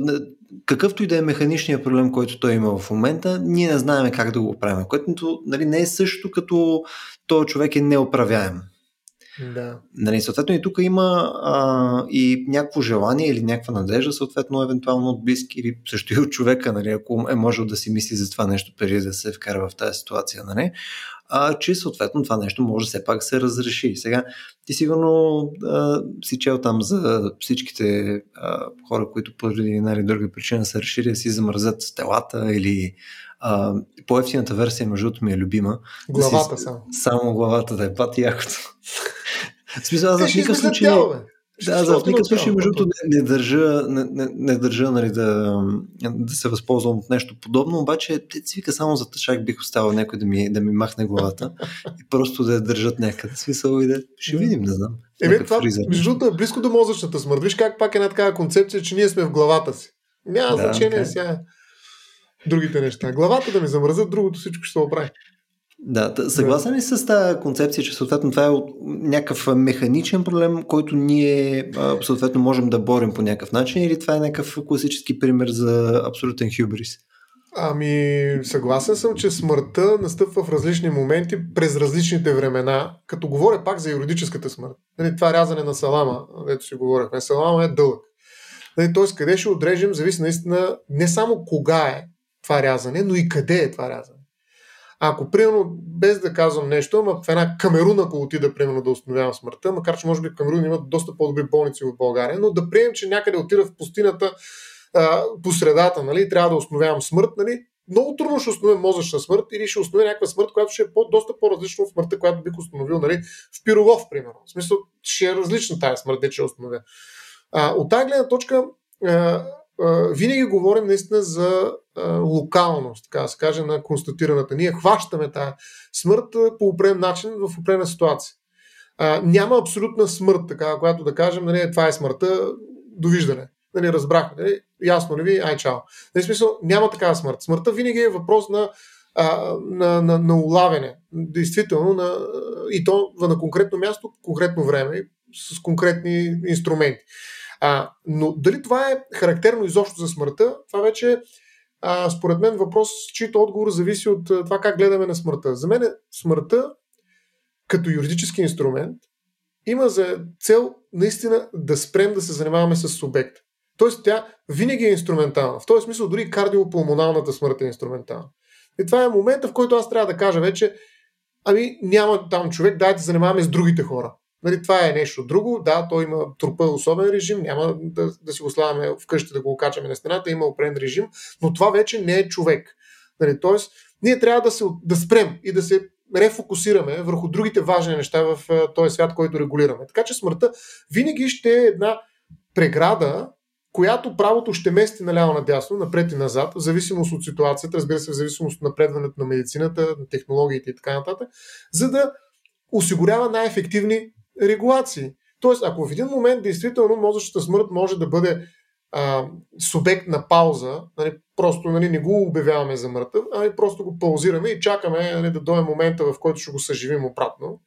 какъвто и да е механичният проблем, който той има в момента, ние не знаем как да го правим, което нали, не е също като този човек е неуправяем. Да. Нали, съответно и тук има а, и някакво желание или някаква надежда, съответно, евентуално от близки или също и от човека, нали, ако е можел да си мисли за това нещо преди да се вкара в тази ситуация. Нали а, че съответно това нещо може все пак се разреши. Сега ти сигурно а, си чел там за всичките а, хора, които по една или друга причина са решили да си замързат телата или а, по-ефтината версия, между ми е любима. Главата да си, само. Само главата да е пати якото. В смисъл, аз в никакъв случай... Да, за в никакъв случай, между другото, не, не държа, не, не, не държа нали, да, да се възползвам от нещо подобно, обаче те си вика само за тъчак бих оставил някой да ми, да ми махне главата и просто да я държат някъде. Смисъл и да ще видим, не знам. Еми, това, между другото, е близко до мозъчната смърт. Виж как пак е една такава концепция, че ние сме в главата си. Няма да, значение okay. сега другите неща. Главата да ми замръзат, другото всичко ще се оправи. Да, съгласен ли с тази концепция, че съответно това е някакъв механичен проблем, който ние съответно можем да борим по някакъв начин или това е някакъв класически пример за абсолютен хюбрис? Ами, съгласен съм, че смъртта настъпва в различни моменти през различните времена, като говоря пак за юридическата смърт. Нали, това рязане на салама, ето си говорихме, салама е дълъг. Нали, Тоест, къде ще отрежем, зависи наистина не само кога е това рязане, но и къде е това рязане. Ако, примерно, без да казвам нещо, ама в една Камерун, ако отида, примерно, да установявам смъртта, макар че може би Камерун имат доста по-добри болници в България, но да приемем, че някъде отида в пустината а, по средата, нали, трябва да установявам смърт, нали, много трудно ще установя мозъчна смърт или ще установя някаква смърт, която ще е по, доста по-различна от смъртта, която бих установил нали, в Пирогов, примерно. В смисъл, ще е различна тази смърт, де ще установя. А, от тази гледна точка, а, винаги говорим наистина за локалност, така да се каже, на констатираната. Ние хващаме тази смърт по определен начин в определена ситуация. А, няма абсолютна смърт, така, която да кажем, нали, това е смъртта, довиждане. Нали, разбрахме, нали, ясно ли ви, ай чао. Нали, смисъл, няма такава смърт. Смъртта винаги е въпрос на, а, на, на, на улавяне. Действително, на, и то на конкретно място, конкретно време, с конкретни инструменти. А, но дали това е характерно изобщо за смъртта, това вече е според мен въпрос, чието отговор зависи от това как гледаме на смъртта. За мен смъртта като юридически инструмент има за цел наистина да спрем да се занимаваме с субект. Тоест тя винаги е инструментална. В този смисъл дори кардиопулмоналната смърт е инструментална. И това е момента, в който аз трябва да кажа вече, ами няма там човек, дайте да се занимаваме с другите хора. Нали, това е нещо друго. Да, той има трупа особен режим, няма да, да си го слагаме вкъщи да го окачаме на стената, има определен режим, но това вече не е човек. Нали, тоест, ние трябва да, се, да спрем и да се рефокусираме върху другите важни неща в този свят, който регулираме. Така че смъртта винаги ще е една преграда, която правото ще мести наляво надясно, напред и назад, в зависимост от ситуацията, разбира се, в зависимост от напредването на медицината, на технологиите и така нататък, за да осигурява най-ефективни регулации. Тоест, ако в един момент действително мозъчната смърт може да бъде а, субект на пауза, нали, просто нали, не го обявяваме за мъртъв, ами просто го паузираме и чакаме нали, да дойде момента, в който ще го съживим обратно,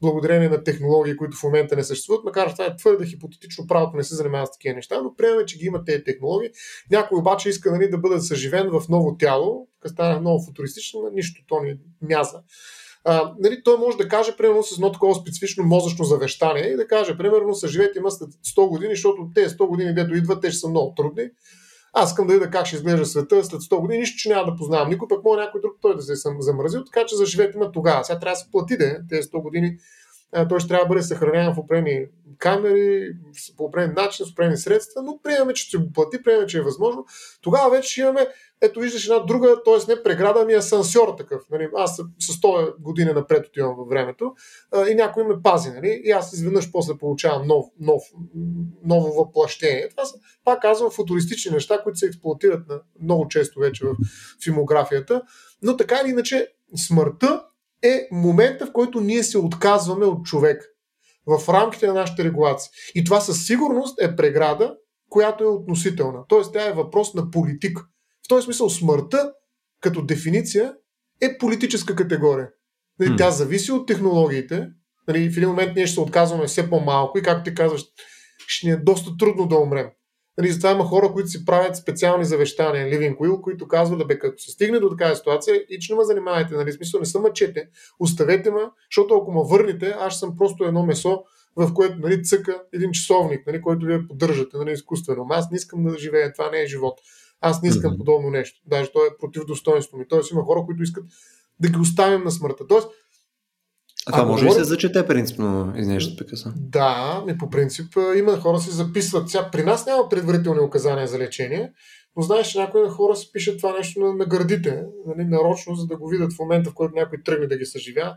благодарение на технологии, които в момента не съществуват, макар това е твърде хипотетично, правото не се занимава с такива неща, но приемаме, че ги има тези технологии. Някой обаче иска нали, да бъде съживен в ново тяло, стане много футуристично, нищо, то ни мяза а, нали, той може да каже, примерно, с едно такова специфично мозъчно завещание и да каже, примерно, съживете има след 100 години, защото тези 100 години, дето идват, те ще са много трудни. Аз искам да видя как ще изглежда света след 100 години, нищо, че няма да познавам никой, пък може някой друг той да се е замразил, така че заживете има тогава. Сега трябва да се плати да тези 100 години т.е. трябва да бъде съхраняван в определени камери, по определен начин, с определени средства, но приемаме, че ще го плати, приемаме, че е възможно. Тогава вече ще имаме, ето виждаш една друга, т.е. не преграда, ми асансьор такъв. Нали? Аз с 100 години напред отивам във времето а, и някой ме пази. Нали? И аз изведнъж после получавам нов, нов, ново въплъщение. Това са, пак казвам, футуристични неща, които се експлуатират на, много често вече в филмографията. Но така или иначе, смъртта е момента, в който ние се отказваме от човек в рамките на нашите регулации. И това със сигурност е преграда, която е относителна. Тоест, тя е въпрос на политик. В този смисъл, смъртта, като дефиниция, е политическа категория. Нали, тя зависи от технологиите. Нали, в един момент ние ще се отказваме все по-малко и, както ти казваш, ще ни е доста трудно да умрем. Нали, затова има хора, които си правят специални завещания, living will, които казват, да бе, като се стигне до такава ситуация, и че не ме занимавайте, нали, смисъл не съм мъчете, оставете ме, защото ако ме върнете, аз съм просто едно месо, в което нали, цъка един часовник, нали, който вие поддържате нали, изкуствено. Аз не искам да живея, това не е живот. Аз не искам mm-hmm. подобно нещо. Даже то е против достоинството ми. Тоест има хора, които искат да ги оставим на смъртта. Тоест, а това може ли се зачете принципно, ще прекъсна? Да, ми по принцип има хора се записват. Сега, при нас няма предварителни указания за лечение, но знаеш, че някои хора се пишат това нещо на, на гърдите, нали, нарочно, за да го видят в момента, в който някой тръгне да ги съживява,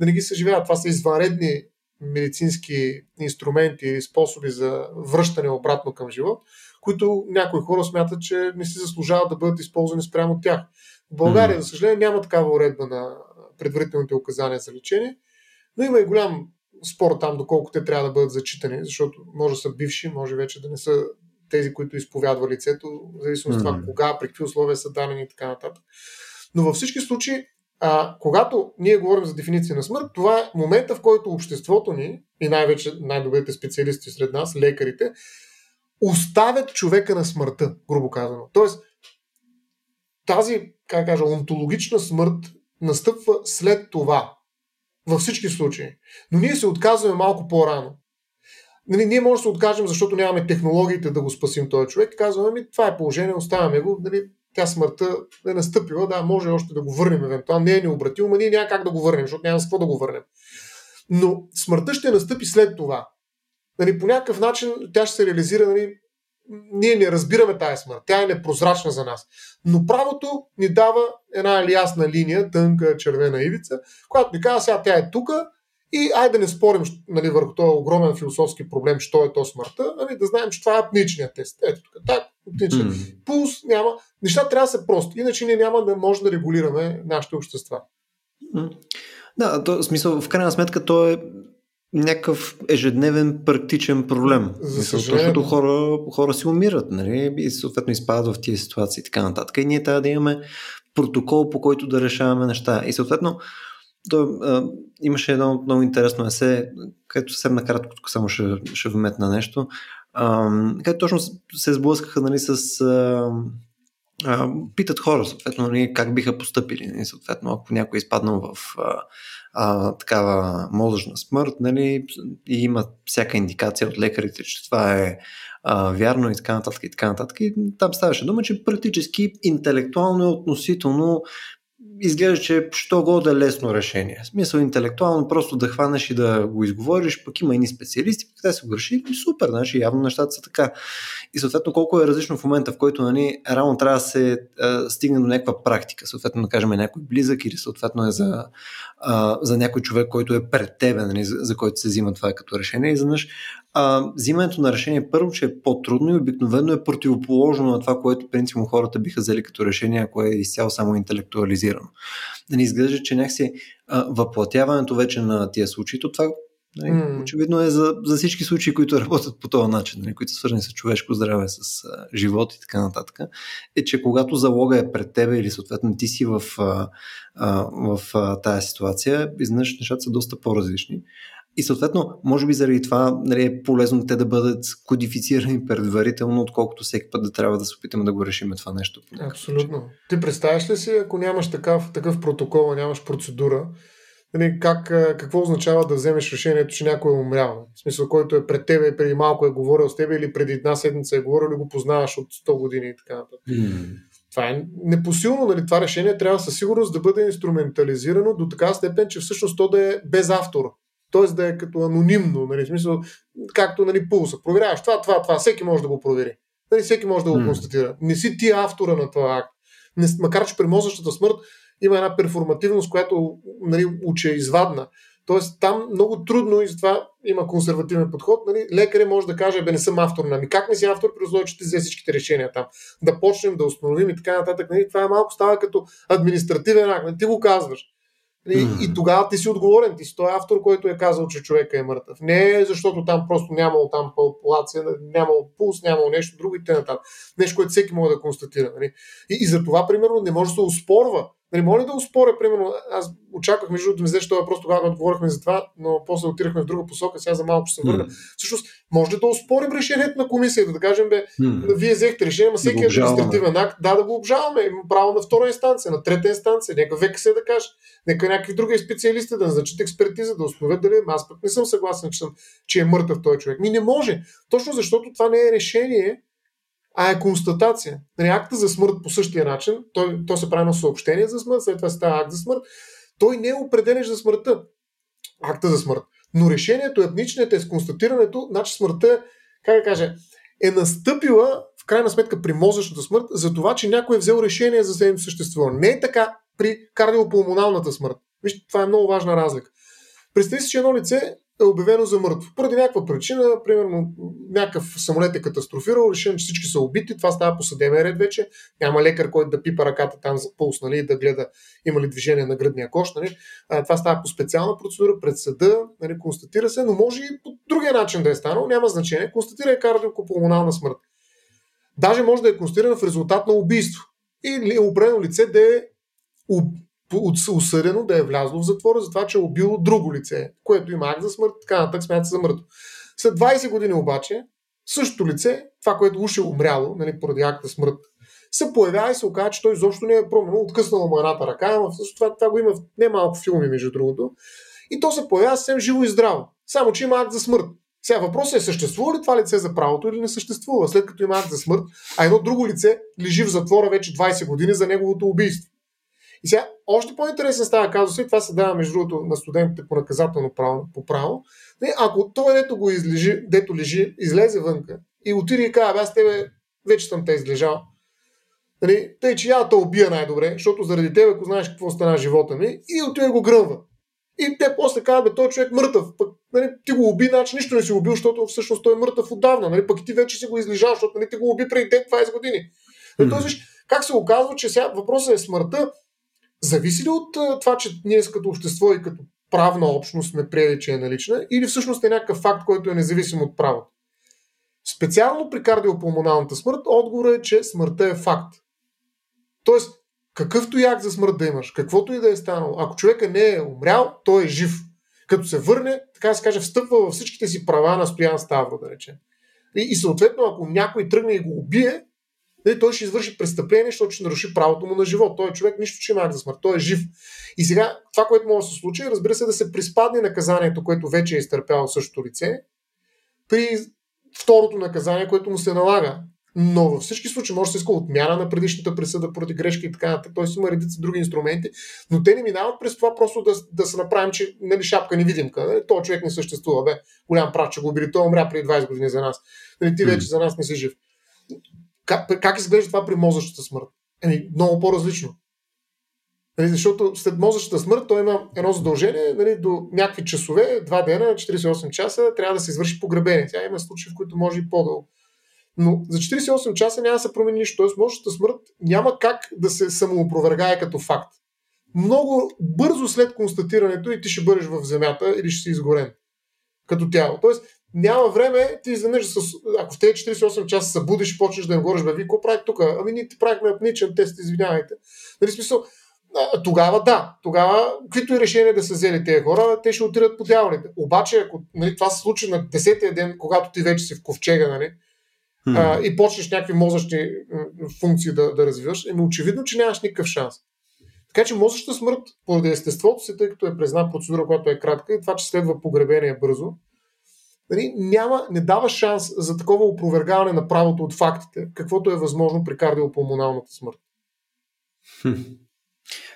да не ги съживява. Това са извънредни медицински инструменти или способи за връщане обратно към живот, които някои хора смятат, че не си заслужават да бъдат използвани спрямо от тях. В България, mm-hmm. за съжаление, няма такава уредба на предварителните указания за лечение. Но има и голям спор там, доколко те трябва да бъдат зачитани, защото може да са бивши, може вече да не са тези, които изповядва лицето, в зависимост от mm-hmm. това кога, при какви условия са дадени и така нататък. Но във всички случаи, а, когато ние говорим за дефиниция на смърт, това е момента, в който обществото ни, и най-вече най-добрите специалисти сред нас, лекарите, оставят човека на смъртта, грубо казано. Тоест, тази, как кажа, онтологична смърт настъпва след това. Във всички случаи. Но ние се отказваме малко по-рано. Нали, ние може да се откажем, защото нямаме технологиите да го спасим този човек. Казваме, ми, това е положение, оставяме го. Нали, тя смъртта е настъпила, да, може още да го върнем евентуално. Не е необратимо, но ние няма как да го върнем, защото няма с какво да го върнем. Но смъртта ще настъпи след това. Нали, по някакъв начин тя ще се реализира нали, ние не разбираме тази смърт. Тя е непрозрачна за нас. Но правото ни дава една ясна линия, тънка червена ивица, която ни казва, сега тя е тук и айде да не спорим нали, върху този огромен философски проблем, що е то смъртта, нали, да знаем, че това е апничният тест. Ето тук, так, апничен. Mm. Пулс няма. Неща трябва да са прости, иначе ние няма да можем да регулираме нашите общества. Mm. Да, то, в смисъл, в крайна сметка, то е някакъв ежедневен практичен проблем. За. Защото хора, хора си умират, нали? И съответно изпадат в тези ситуации и така нататък. И ние трябва да имаме протокол, по който да решаваме неща. И съответно, то, а, имаше едно много интересно есе, където съвсем накратко, тук само ще, ще вметна нещо, а, където точно се сблъскаха нали, с... А, а, питат хора, съответно, нали, как биха поступили. Нали, съответно, ако някой е изпаднал в а, а, такава мозъчна смърт, нали, и има всяка индикация от лекарите, че това е а, вярно и така нататък и така нататък. И там ставаше дума, че практически интелектуално е относително изглежда, че що го да е лесно решение. В смисъл интелектуално просто да хванеш и да го изговориш, пък има и специалисти, пък те са го решили, супер, значи явно нещата са така. И съответно колко е различно в момента, в който нали, реално трябва да се а, стигне до някаква практика, съответно да кажем някой близък или съответно е за, а, за някой човек, който е пред тебе, нали, за, за който се взима това като решение. И заднъж а, взимането на решение първо, че е по-трудно и обикновено е противоположно на това, което принципно хората биха взели като решение, ако е изцяло само интелектуализирано. Да ни изглежда, че някакси а, въплатяването вече на тия случаи, то това Нали, mm. Очевидно е за, за всички случаи, които работят по този начин, нали, които са свързани с човешко здраве, с а, живот и така нататък, е, че когато залога е пред тебе или съответно ти си в, а, а, в а, тази ситуация, изнъж нещата са доста по-различни. И съответно, може би заради това нали, е полезно те да бъдат кодифицирани предварително, отколкото всеки път да трябва да се опитаме да го решим това нещо. Абсолютно. Начин. Ти представяш ли си, ако нямаш такъв, такъв протокол, нямаш процедура, нали, как, какво означава да вземеш решението, че някой е умрял? В смисъл, който е пред тебе, преди малко е говорил с тебе или преди една седмица е говорил или го познаваш от 100 години и така нататък. Mm. Това е непосилно, нали? Това решение трябва със сигурност да бъде инструментализирано до така степен, че всъщност то да е без автор. Тоест да е като анонимно, нали, в смисъл, както нали, пулса. Проверяваш това, това, това, всеки може да го провери. Нали, всеки може да го констатира. Не си ти автора на това акт. Не, макар, че при мозъчната смърт има една перформативност, която нали, уче е извадна. Тоест там много трудно и затова има консервативен подход. Нали? Лекаря може да каже, бе не съм автор. Ами как не си автор, при условие, че ти взе всичките решения там? Да почнем, да установим и така нататък. Нали? Това е малко става като административен акт. Нали? Ти го казваш. И, mm. и тогава ти си отговорен, ти си той автор, който е казал, че човека е мъртъв. Не защото там просто нямало там палпулация, нямало пулс, нямало нещо друго и т.н. Нещо, което всеки може да констатира. Нали? И, и за това, примерно, не може да се успорва Нали, моля да успоря, примерно, аз очаквах, между другото, ми взе, че въпрос тогава отговорихме за това, но после отирахме в друга посока, сега за малко ще се върна. Mm. Всъщност, може ли да успорим решението на комисията, да кажем, бе, mm. вие взехте решение, но всеки да административен акт, да, да го обжалваме, има право на втора инстанция, на трета инстанция, нека века се да каже, нека някакви други специалисти да назначат експертиза, да установят дали аз пък не съм съгласен, че, съм, че е мъртъв този човек. Ми не може, точно защото това не е решение, а е констатация. Нали, акта за смърт по същия начин, той, то се прави на съобщение за смърт, след това става акт за смърт, той не е определен за смъртта. Акта за смърт. Но решението, етничният е с констатирането, значи смъртта, как да кажа, е настъпила в крайна сметка при мозъчната смърт за това, че някой е взел решение за следното съществуване. Не е така при кардиопулмоналната смърт. Вижте, това е много важна разлика. Представи си, че едно лице е обявено за мъртво. Поради някаква причина, примерно някакъв самолет е катастрофирал, решен, че всички са убити, това става по съдебен ред вече. Няма лекар, който да пипа ръката там за пулс, нали, да гледа има ли движение на гръдния кош. Нали. А, това става по специална процедура пред съда, нали, констатира се, но може и по другия начин да е станал, няма значение. Констатира е кардиокопулмонална смърт. Даже може да е констатирана в резултат на убийство. Или определено лице да е осъдено да е влязло в затвора за това, че е убило друго лице, което има акт за смърт, така нататък смята за мъртво. След 20 години обаче, същото лице, това, което уж е умряло, нали, поради акта смърт, се появява и се оказа, че той изобщо не е променил, откъснало му едната ръка, ама това, това го има в немалко филми, между другото. И то се появява съвсем живо и здраво. Само, че има акт за смърт. Сега въпросът е, съществува ли това лице за правото или не съществува, след като има акт за смърт, а едно друго лице лежи в затвора вече 20 години за неговото убийство. И сега още по-интересен става казус и това се дава между другото на студентите по наказателно право, по право. Ако той, дето го излежи, дето лежи, излезе вънка и отиде и казва, аз тебе вече съм те излежал. Нали, тъй, че я те убия най-добре, защото заради тебе, ако знаеш какво стана живота ми, и отиде го гръмва. И те после казват, бе, той човек мъртъв. Пък, нали, ти го уби, значи нищо не си убил, защото всъщност той е мъртъв отдавна. Нали, пък и ти вече си го излежал, защото нали, ти го уби преди 20 години. Mm-hmm. Тоест, как се оказва, че сега въпросът е смъртта Зависи ли от това, че ние като общество и като правна общност сме приели, че е налична, или всъщност е някакъв факт, който е независим от правото? Специално при кардиопулмоналната смърт, отговорът е, че смъртта е факт. Тоест, какъвто як за смърт да имаш, каквото и да е станало, ако човека не е умрял, той е жив. Като се върне, така да се каже, встъпва във всичките си права на Стоян Ставро, да речем. И, и съответно, ако някой тръгне и го убие, Нали, той ще извърши престъпление, защото ще наруши правото му на живот. Той е човек, нищо, че има за смърт. Той е жив. И сега това, което може да се случи, разбира се, да се приспадне наказанието, което вече е изтърпяло същото лице, при второто наказание, което му се налага. Но във всички случаи може да се иска отмяна на предишната присъда поради грешки и така нататък. Той има редица други инструменти, но те не минават през това просто да, да се направим, че нали, шапка невидимка. Нали? Той човек не съществува. Бе. Голям прав, че го убили. Той умря преди 20 години за нас. Нали, ти вече за нас не си жив. Как, как изглежда това при мозъчната смърт? Еми, много по-различно. Нали, защото след мозъчната смърт той има едно задължение нали, до някакви часове, два дена, 48 часа, трябва да се извърши погребение. Тя има случаи, в които може и по-дълго. Но за 48 часа няма да се промени нищо. Тоест, мозъчната смърт няма как да се самоопровергае като факт. Много бързо след констатирането и ти ще бъдеш в земята или ще си изгорен като тяло. Тоест, няма време, ти изведнъж, с, ако в тези 48 часа се будиш почнеш да им говориш, бе, ви какво прави тук? Ами ние ти правихме апничен тест, извинявайте. Нали, смисъл, тогава да, тогава, каквито и решения да са взели тези хора, те ще отидат по дяволите. Обаче, ако нали, това се случи на 10-я ден, когато ти вече си в ковчега, нали, hmm. а, и почнеш някакви мозъчни функции да, да развиваш, еми очевидно, че нямаш никакъв шанс. Така че мозъчната смърт, поради естеството си, тъй като е призна процедура, която е кратка и това, че следва погребение бързо, нали, няма, не дава шанс за такова опровергаване на правото от фактите, каквото е възможно при кардиопулмоналната смърт. Хм.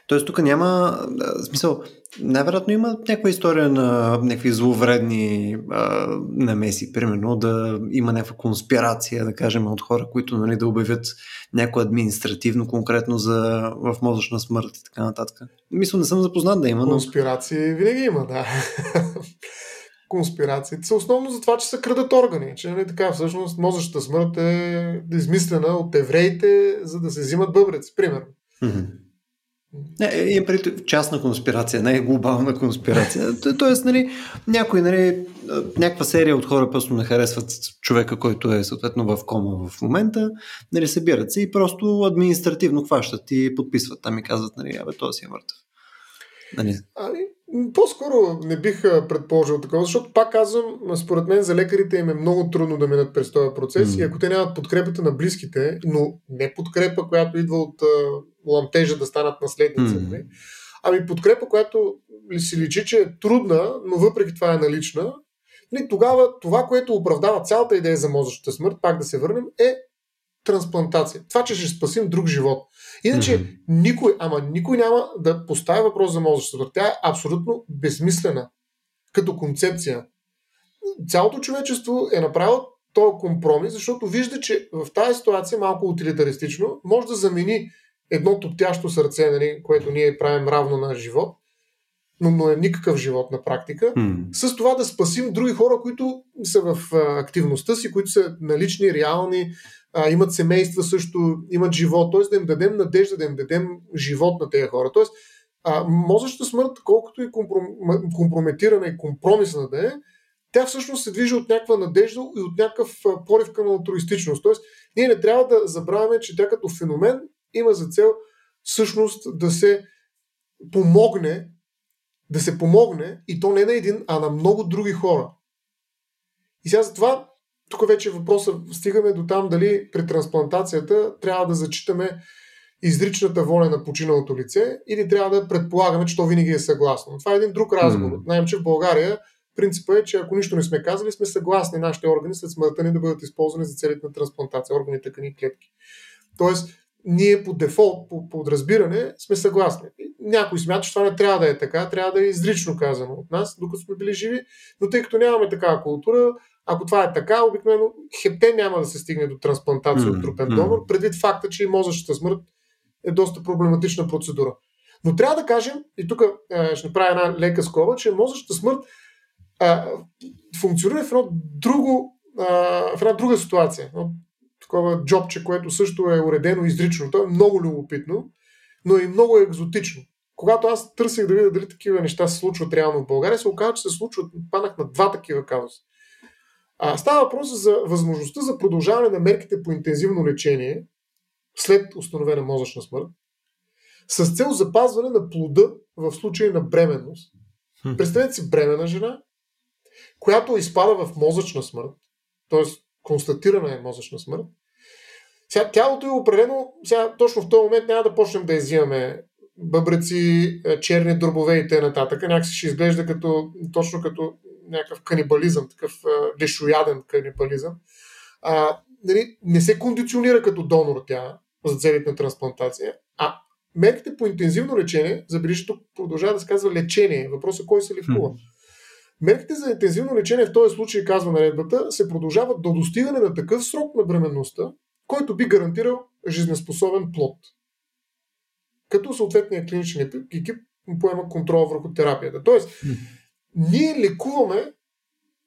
Тоест тук няма смисъл, най-вероятно има някаква история на някакви зловредни а, намеси, примерно да има някаква конспирация, да кажем, от хора, които нали, да обявят някое административно конкретно за в мозъчна смърт и така нататък. Мисля, не съм запознат да има, но... Конспирации винаги има, да. Конспирациите са основно за това, че се крадат органи. Че нали, така, всъщност мозъчната смърт е измислена от евреите, за да се взимат бъбреци, примерно. Mm-hmm. Не, е, преди частна конспирация, не е глобална конспирация. Тоест, нали, някой, нали, някаква серия от хора просто не харесват човека, който е съответно в кома в момента, нали, събират се и просто административно хващат и подписват там и казват, нали, абе, този си е мъртъв. Нали? Ами, по-скоро не бих предположил такова, защото пак казвам, според мен за лекарите им е много трудно да минат през този процес mm. и ако те нямат подкрепата на близките, но не подкрепа, която идва от ламтежа да станат наследници. Mm. Ами подкрепа, която си личи, че е трудна, но въпреки това е налична. И тогава това, което оправдава цялата идея за мозъчната смърт, пак да се върнем, е трансплантация. Това, че ще спасим друг живот. Иначе mm-hmm. никой, ама никой няма да поставя въпрос за мозъчната. Тя е абсолютно безмислена като концепция. Цялото човечество е направило този компромис, защото вижда, че в тази ситуация, малко утилитаристично, може да замени едно топтящо сърце, нали, което ние правим равно на живот, но, но е никакъв живот на практика, mm. с това да спасим други хора, които са в а, активността си, които са налични, реални, а, имат семейства също, имат живот, т.е. да им дадем надежда, да им дадем живот на тези хора. Тоест, мозъчната смърт, колкото и компром... компрометирана и компромисна да е, тя всъщност се движи от някаква надежда и от някакъв порив към алтруистичност. Тоест, ние не трябва да забравяме, че тя като феномен има за цел всъщност да се помогне, да се помогне и то не на един, а на много други хора. И сега за това, тук вече въпросът стигаме до там дали при трансплантацията трябва да зачитаме изричната воля на починалото лице или трябва да предполагаме, че то винаги е съгласно. Това е един друг разговор. Mm. Знаем, че в България принципът е, че ако нищо не сме казали, сме съгласни нашите органи след смъртта ни да бъдат използвани за целите на трансплантация, органи, тъкани и клетки. Тоест, ние по дефолт, по, по подразбиране сме съгласни. Някой смята, че това не трябва да е така, трябва да е изрично казано от нас, докато сме били живи, но тъй като нямаме такава култура, ако това е така, обикновено хепте няма да се стигне до трансплантация mm, от трупен донор, предвид факта, че и мозъчната смърт е доста проблематична процедура. Но трябва да кажем, и тук ще направя една лека скоба, че мозъчната смърт е, функционира в едно друго, в една друга ситуация такова джобче, което също е уредено изрично. То е много любопитно, но и много екзотично. Когато аз търсих да видя дали такива неща се случват реално в България, се оказа, че се случват, паднах на два такива казуса. А, става въпрос за възможността за продължаване на мерките по интензивно лечение след установена мозъчна смърт, с цел запазване на плода в случай на бременност. Представете си бремена жена, която изпада в мозъчна смърт, т.е. констатирана е мозъчна смърт, сега тялото е определено, сега точно в този момент няма да почнем да изимаме бъбреци, е, черни дробове и т.н. Някакси ще изглежда като, точно като някакъв канибализъм, такъв лешояден канибализъм. А, нали, не се кондиционира като донор тя за целите на трансплантация, а мерките по интензивно лечение, забележите, продължава да се казва лечение. Въпросът е кой се лекува. Мерките за интензивно лечение в този случай, казва наредбата, се продължават до достигане на такъв срок на бременността, който би гарантирал жизнеспособен плод. Като съответният клиничен екип поема контрол върху терапията. Тоест, ние лекуваме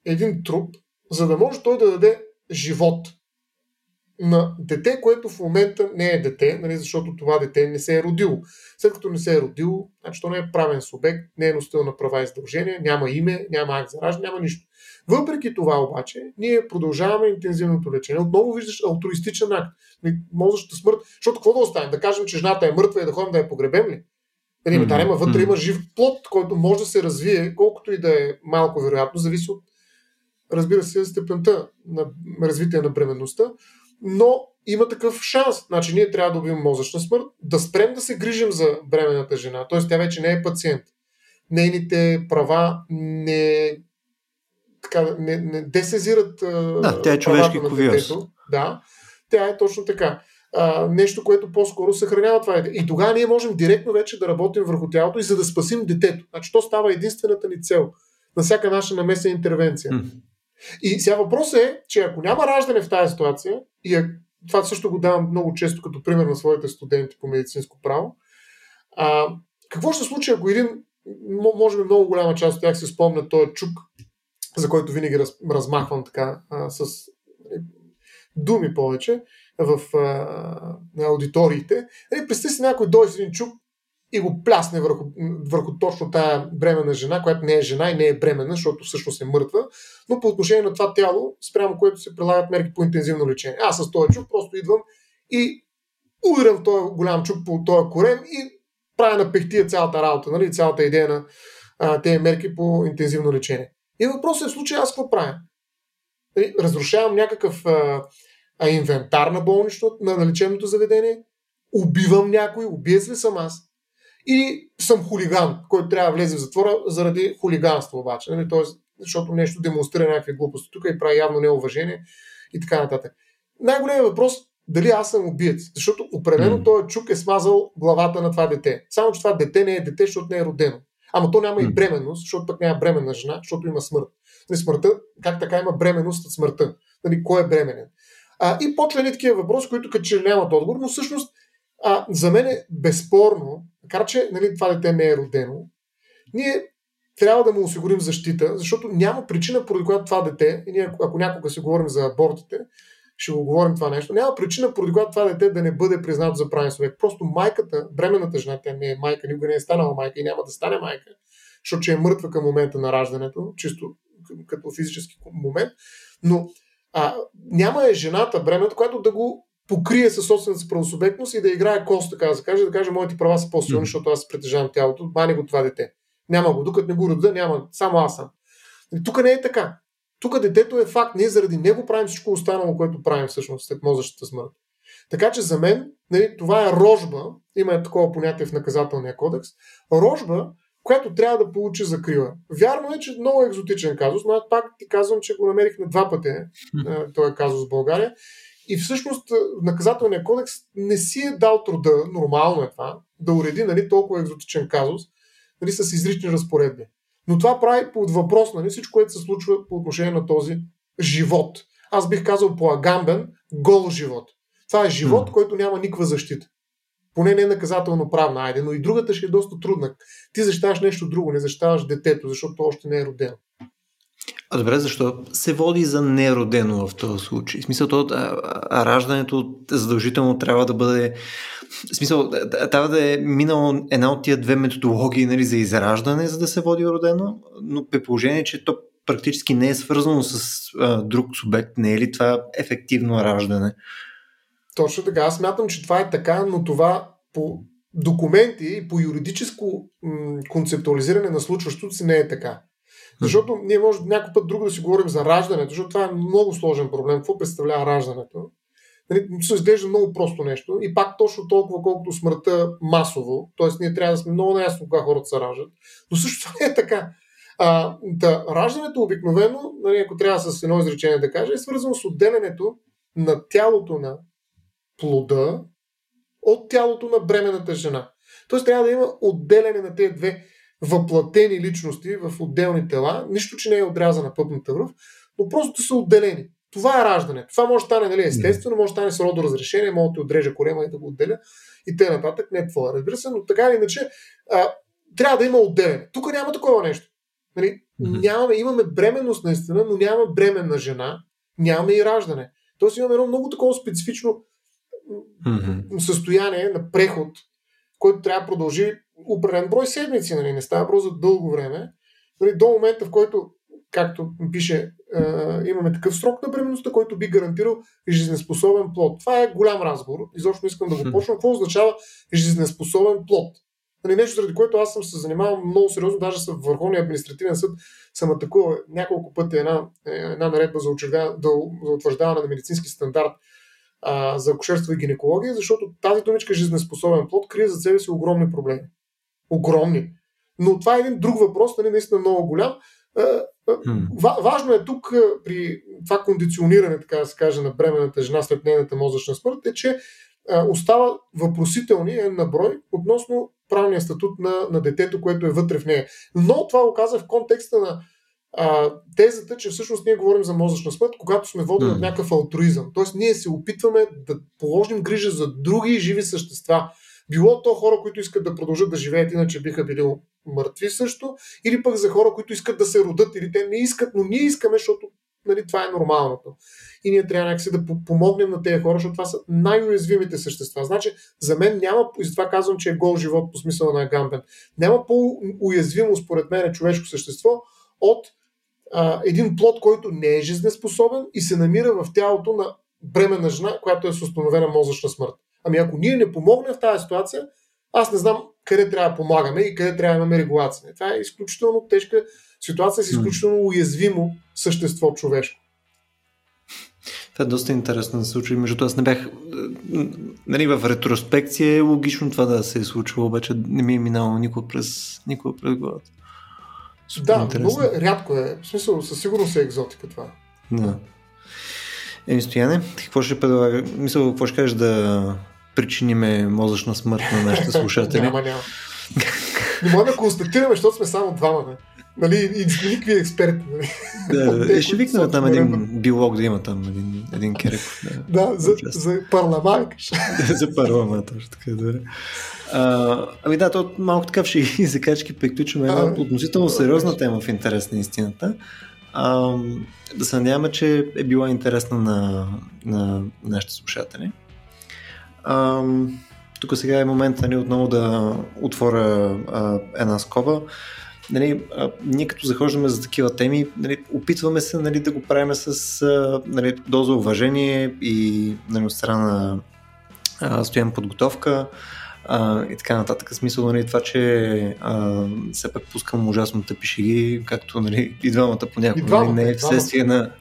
един труп, за да може той да даде живот на дете, което в момента не е дете, нали, защото това дете не се е родило. След като не се е родило, значи то не е правен субект, не е носител на права и задължения, няма име, няма акт за раждане, няма нищо. Въпреки това обаче, ние продължаваме интензивното лечение. Отново виждаш алтруистичен акт. Нали, мозъчната смърт. Защото какво да оставим? Да кажем, че жената е мъртва и да ходим да я погребем ли? Нали, mm-hmm. да, има вътре има жив плод, който може да се развие, колкото и да е малко вероятно, зависи от, разбира се, степента на развитие на бременността, но има такъв шанс. Значи ние трябва да убием мозъчна смърт, да спрем да се грижим за бременната жена, т.е. тя вече не е пациент. Нейните права не така, не, не десезират да, тя е човешки ковиоз. Да. тя е точно така. А, нещо, което по-скоро съхранява това. И тогава ние можем директно вече да работим върху тялото и за да спасим детето. Значи то става единствената ни цел на всяка наша намесена интервенция. Mm. И сега въпросът е, че ако няма раждане в тази ситуация, и е, това също го давам много често като пример на своите студенти по медицинско право, а, какво ще случи, ако един, може би много голяма част от тях се спомня този чук, за който винаги раз, размахвам така а, с е, думи повече в а, на аудиториите. Нали, представи си някой дойде с един чук и го плясне върху, върху точно тая бременна жена, която не е жена и не е бременна, защото всъщност е мъртва, но по отношение на това тяло, спрямо което се прилагат мерки по интензивно лечение. Аз с този чук просто идвам и ударям в този голям чук по този корем и правя на пехтия цялата работа, нали, цялата идея на тези мерки по интензивно лечение. И въпросът е в случай аз какво правя? Нали, разрушавам някакъв а, инвентар на болнично, на, на лечебното заведение, убивам някой, убиец ли съм аз? Или съм хулиган, който трябва да влезе в затвора заради хулиганство обаче. Нали? Тоест, защото нещо демонстрира някакви глупости тук и прави явно неуважение и така нататък. Най-големият въпрос дали аз съм убиец. Защото определено mm. този чук е смазал главата на това дете. Само, че това дете не е дете, защото не е родено. Ама то няма mm. и бременност, защото пък няма бременна жена, защото има смърт. Нали, смъртта, как така има бременност от смъртта? Нали, кой е бременен? А, и почва ни такива въпроси, които като че нямат отговор, но всъщност а, за мен е безспорно, макар че нали, това дете не е родено, ние трябва да му осигурим защита, защото няма причина, поради която това дете, и ние ако някога си говорим за абортите, ще го говорим това нещо, няма причина, поради която това дете да не бъде признато за правен човек. Просто майката, бременната жена, тя не е майка, никога не е станала майка и няма да стане майка, защото е мъртва към момента на раждането, чисто като физически момент, но а, няма е жената, бременната, която да го покрие със собствената си правосубектност и да играе кост, така да се каже, да каже, моите права са по-силни, защото аз притежавам тялото, бани го това дете. Няма го, докато не го рода, няма, само аз съм. И тук не е така. Тук детето е факт, ние заради него правим всичко останало, което правим всъщност след мозъчната смърт. Така че за мен нали, това е рожба, има такова понятие в наказателния кодекс, рожба, която трябва да получи закрила. Вярно е, че много екзотичен казус, но аз пак ти казвам, че го намерих на два пъти, този казус в България. И всъщност наказателният кодекс не си е дал труда, нормално е това, да уреди нали, толкова екзотичен казус нали, с изрични разпоредби. Но това прави под въпрос нали, всичко, което се случва по отношение на този живот. Аз бих казал по агамбен гол живот. Това е живот, mm. който няма никаква защита. Поне не е наказателно правна, айде, но и другата ще е доста трудна. Ти защитаваш нещо друго, не защитаваш детето, защото още не е родено. А добре, защо се води за неродено в този случай? В смисъл, то, а, а раждането задължително трябва да бъде. В смисъл, трябва да е минало една от тия две методологии нали, за израждане, за да се води родено, но при положение, че то практически не е свързано с а, друг субект, не е ли това ефективно раждане? Точно така. Аз смятам, че това е така, но това по документи и по юридическо м- концептуализиране на случващото се не е така. Защото ние може някой път друго да си говорим за раждането, защото това е много сложен проблем. Какво представлява раждането? Нали, се изглежда много просто нещо и пак точно толкова, колкото смъртта масово, т.е. ние трябва да сме много наясно кога хората се раждат, но също не е така. А, да, раждането обикновено, нали, ако трябва с едно изречение да кажа, е свързано с отделянето на тялото на плода от тялото на бременната жена. Тоест трябва да има отделяне на тези две въплатени личности в отделни тела, нищо, че не е отрязана пъпната връв, но просто са отделени. Това е раждане. Това може да стане нали, естествено, може да стане с родоразрешение, може да те отрежа корема и да го отделя и те нататък. Не е това, разбира се, но така или иначе а, трябва да има отделяне. Тук няма такова нещо. Нали, нямаме, имаме бременност наистина, но няма бременна жена, нямаме и раждане. Тоест имаме едно много такова специфично състояние на преход, който трябва да продължи определен брой седмици, нали? не става просто за дълго време, нали? до момента, в който, както пише, е, имаме такъв срок на бременността, който би гарантирал жизнеспособен плод. Това е голям разговор, изобщо искам да го почвам. Какво означава жизнеспособен плод? Нали, нещо, заради което аз съм се занимавал много сериозно, даже с Върховния административен съд съм атакувал няколко пъти една, една наредба за, за утвърждаване на медицински стандарт а, за акушерство и гинекология, защото тази думичка жизнеспособен плод крие за себе си огромни проблеми огромни. Но това е един друг въпрос, нали, наистина много голям. Важно е тук при това кондициониране, така да се каже, на бременната жена след нейната мозъчна смърт, е, че остава въпросителни на брой относно правния статут на, на детето, което е вътре в нея. Но това го каза в контекста на а, тезата, че всъщност ние говорим за мозъчна смърт, когато сме водени от някакъв алтруизъм. Тоест ние се опитваме да положим грижа за други живи същества. Било то хора, които искат да продължат да живеят, иначе биха били мъртви също, или пък за хора, които искат да се родат, или те не искат, но ние искаме, защото нали, това е нормалното. И ние трябва някакси да помогнем на тези хора, защото това са най-уязвимите същества. Значи, за мен няма, и затова казвам, че е гол живот по смисъла на Гамбен, няма по-уязвимо, според мен, човешко същество от а, един плод, който не е жизнеспособен и се намира в тялото на бременна жена, която е с установена мозъчна смърт. Ами ако ние не помогнем в тази ситуация, аз не знам къде трябва да помагаме и къде трябва да имаме регулация. Това е изключително тежка ситуация с изключително уязвимо същество човешко. Това е доста интересно да се случи. Между аз не бях... Нали, в ретроспекция е логично това да се е случило, обаче не ми е минало никога през, никога през главата. Супер да, интересно. много е, рядко е. В смисъл, със сигурност е екзотика това. Да. Еми, Стояне, какво ще предлага? Мисля, какво ще кажеш да причиниме мозъчна смърт на нашите слушатели? няма, няма. Не може да констатираме, защото сме само двама. Не? Нали, и никакви експерти. Нали? Да, да, ще викнем там един биолог да има там един, един кереков. Да, да за, за парламент. за парламент, точно така, добре. А, ами да, то малко така ще и закачки приключваме една относително сериозна тема в интерес на истината. А, да се надяваме, че е била интересна на, на нашите слушатели. А, тук сега е момента нали, отново да отворя а, една скоба. Нали, а, ние като захождаме за такива теми, нали, опитваме се нали, да го правим с а, нали, доза уважение и нали, от страна на стоян подготовка а, и така нататък. Смисъл, нали, това, че а, все пак пускам ужасно тъпи шеги, както нали, и двамата понякога, нали, не е вследствие на...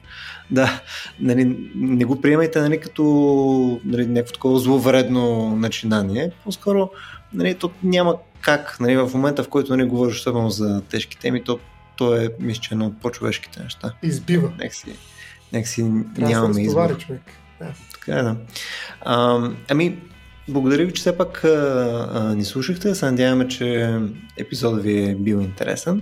Да, нали, не го приемайте нали, като нали, някакво такова зловредно начинание. По-скоро нали, то няма как. Нали, в момента, в който нали, говориш особено за тежки теми, то, то е, мисля, едно от по-човешките неща. Избива. Нека си, нека си нямаме избор. човек. Да. Така е, да. А, ами, благодаря ви, че все пак а, а, ни слушахте. Се надяваме, че епизодът ви е бил интересен.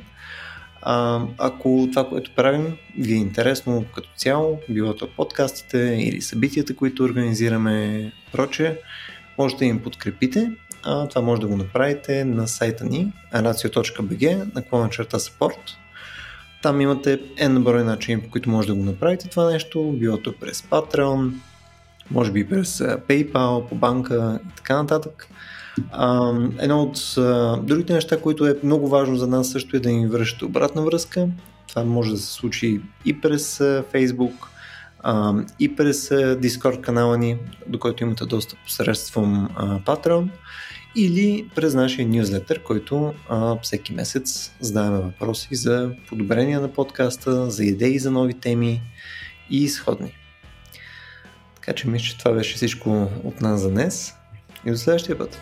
А, ако това, което правим, ви е интересно като цяло, било то подкастите или събитията, които организираме, проче, може да им подкрепите. А, това може да го направите на сайта ни anacio.bg наклона черта support. Там имате N брой начини, по които може да го направите това нещо, било то през Patreon, може би през PayPal, по банка и така нататък. Едно от а, другите неща, които е много важно за нас също е да ни връщате обратна връзка. Това може да се случи и през а, Facebook, а, и през а, Discord канала ни, до който имате достъп посредством а, Patreon, или през нашия нюзлетър, който а, всеки месец задаваме въпроси за подобрение на подкаста, за идеи за нови теми и сходни. Така че мисля, че това беше всичко от нас за днес и до следващия път.